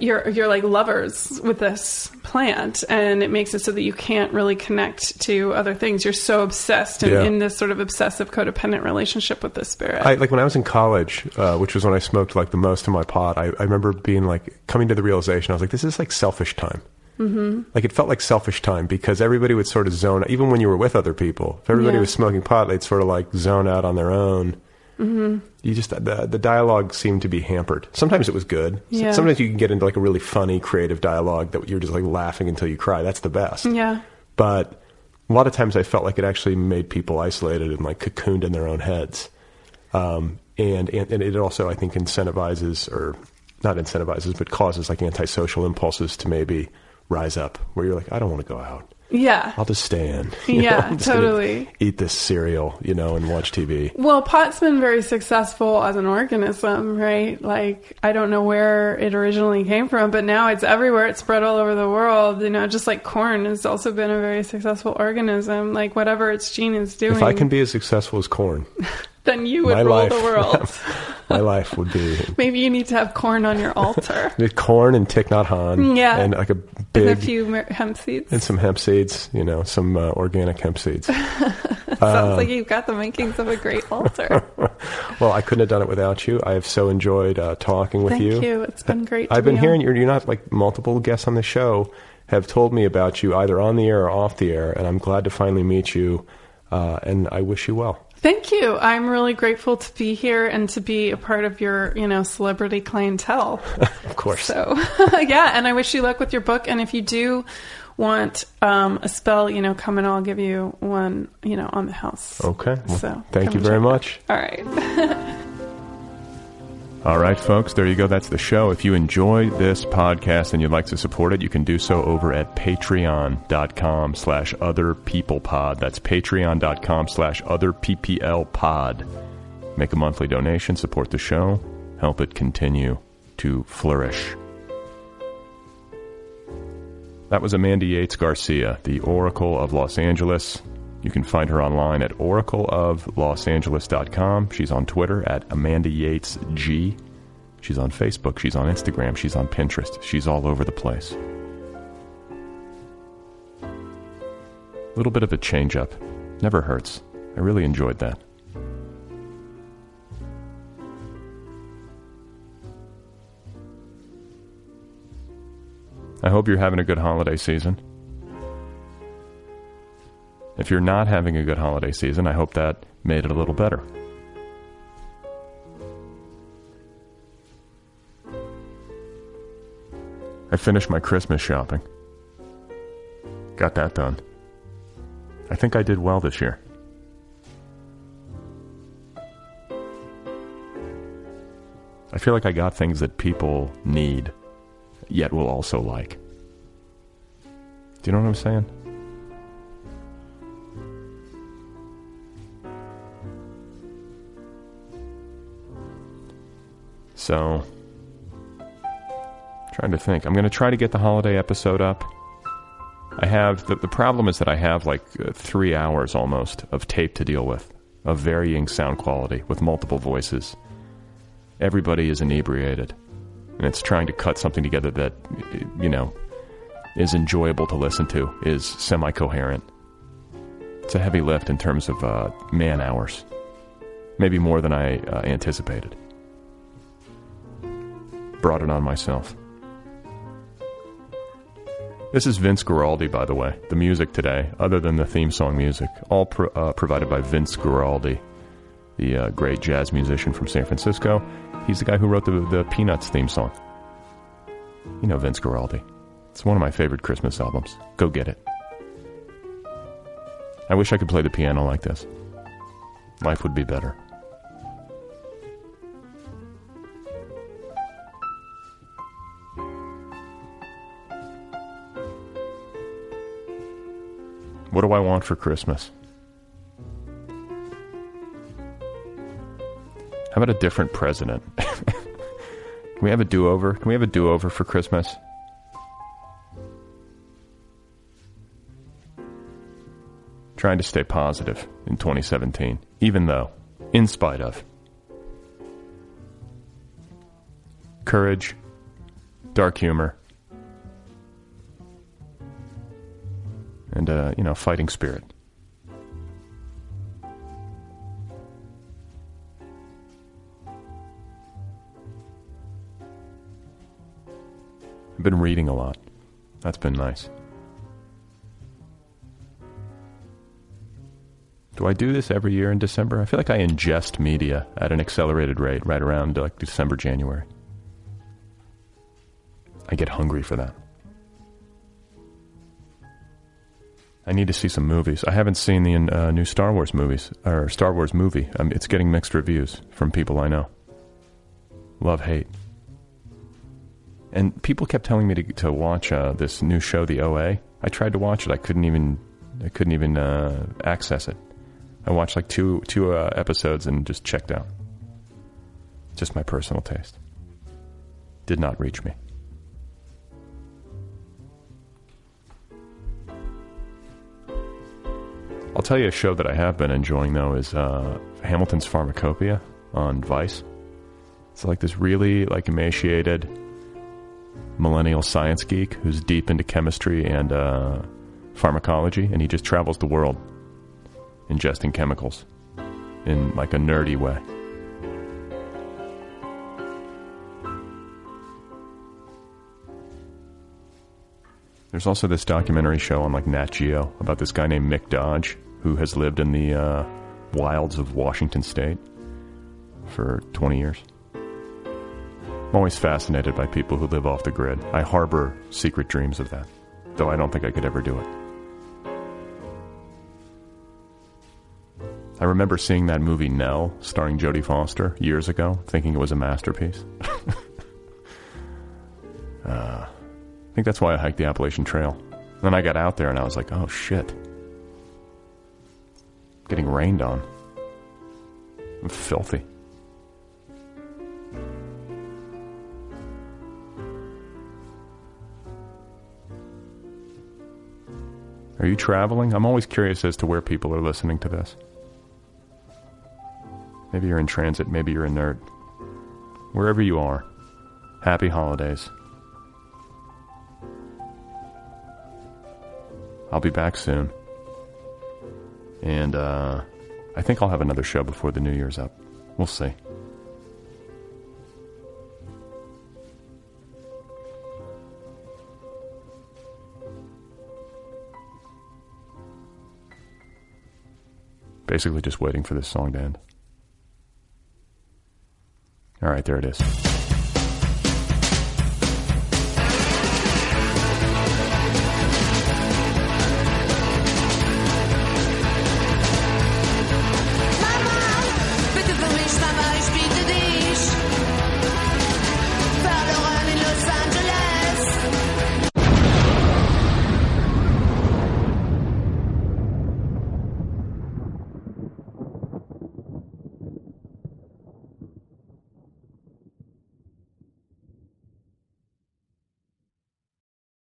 you're you're like lovers with this plant and it makes it so that you can't really connect to other things you're so obsessed and Yeah. in this sort of obsessive codependent relationship with this spirit I, like when I was in college, uh, which was when I smoked like the most of my pot, I, I remember being like coming to the realization I was like, this is like selfish time. Mm-hmm. Like it felt like selfish time because everybody would sort of zone, even when you were with other people. If everybody Yeah. was smoking pot, they'd sort of like zone out on their own. Mm-hmm. You just the the dialogue seemed to be hampered. Sometimes it was good. Yeah. Sometimes you can get into like a really funny, creative dialogue that you're just like laughing until you cry. That's the best. yeah but a lot of times I felt like it actually made people isolated and like cocooned in their own heads. Um, and, and and it also I think incentivizes or not incentivizes but causes like antisocial impulses to maybe rise up where you're like I don't want to go out. Yeah I'll just stay in. You Yeah, know, I'm just gonna totally. Eat this cereal, you know, and watch TV. Well, pot's been very successful as an organism, right? Like, I don't know where it originally came from, but now it's everywhere. It's spread all over the world. You know, just like corn has also been a very successful organism. Like, whatever its gene is doing, If I can be as successful as corn, then you would my rule life, the world. my life would be Maybe you need to have corn on your altar. corn and Thich Nhat Hanh, Yeah. and like a big. and a few hemp seeds. and some hemp seeds, you know, some uh, organic hemp seeds. Sounds like you've got the makings of a great altar. Well, I couldn't have done it without you. I have so enjoyed uh, talking with Thank you. Thank you. It's been great. I've been be hearing you're, you're not like multiple guests on the show have told me about you either on the air or off the air, and I'm glad to finally meet you. Uh, and I wish you well. Thank you. I'm really grateful to be here and to be a part of your, you know, celebrity clientele. of course. So, yeah, and I wish you luck with your book. And if you do want um, a spell, you know, come and I'll give you one, you know, on the house. Okay. Well, So, thank you very much. All right. All right, folks, there you go. That's the show. If you enjoy this podcast and you'd like to support it, you can do so over at patreon.com slash other people pod. That's patreon.com slash other PPL pod. Make a monthly donation, support the show, help it continue to flourish. That was Amanda Yates Garcia, the Oracle of Los Angeles. You can find her online at oracleoflosangeles.com. She's on Twitter at Amanda Yates G. She's on Facebook. She's on Instagram. She's on Pinterest. She's all over the place. A little bit of a change up. Never hurts. I really enjoyed that. I hope you're having a good holiday season. If you're not having a good holiday season, I hope that made it a little better. I finished my Christmas shopping. Got that done. I think I did well this year. I feel like I got things that people need, yet will also like. Do you know what I'm saying? So, trying to think. I'm going to try to get the holiday episode up. I have the, the problem is that I have like uh, three hours almost of tape to deal with, of varying sound quality with multiple voices. Everybody is inebriated, and it's trying to cut something together that you know is enjoyable to listen to, is semi coherent. It's a heavy lift in terms of uh, man hours, maybe more than I uh, anticipated. Brought it on myself. This is Vince Guaraldi, by the way. The music today, other than the theme song music, all pro- uh, provided by Vince Guaraldi, the uh, great jazz musician from San Francisco. He's the guy who wrote the, the Peanuts theme song. You know Vince Guaraldi. It's one of my favorite Christmas albums. Go get it. I wish I could play the piano like this. Life would be better. What do I want for Christmas? How about a different president? Can we have a do over? Can we have a do over for Christmas? Trying to stay positive in 2017, even though, in spite of, courage, dark humor, and uh, you know, fighting spirit. I've been reading a lot. That's been nice. Do I do this every year in December? I feel like I ingest media at an accelerated rate right around like December, January. I get hungry for that. I need to see some movies. I haven't seen the uh, new Star Wars movies or Star Wars movie. Um, it's getting mixed reviews from people I know. Love hate. And people kept telling me to to watch uh, this new show, The OA. I tried to watch it. I couldn't even I couldn't even uh, access it. I watched like two two uh, episodes and just checked out. Just my personal taste. Did not reach me. I'll tell you a show that I have been enjoying though is uh, Hamilton's Pharmacopeia on Vice. It's like this really like emaciated millennial science geek who's deep into chemistry and uh, pharmacology, and he just travels the world ingesting chemicals in like a nerdy way. There's also this documentary show on like Nat Geo about this guy named Mick Dodge who has lived in the uh, wilds of Washington State for 20 years. I'm always fascinated by people who live off the grid. I harbor secret dreams of that, though I don't think I could ever do it. I remember seeing that movie Nell, starring Jodie Foster, years ago, thinking it was a masterpiece. uh, I think that's why I hiked the Appalachian Trail. Then I got out there and I was like, oh shit. Getting rained on. I'm filthy. Are you traveling? I'm always curious as to where people are listening to this. Maybe you're in transit, maybe you're a nerd. Wherever you are, happy holidays. I'll be back soon. And uh, I think I'll have another show before the New Year's up. We'll see. Basically, just waiting for this song to end. All right, there it is.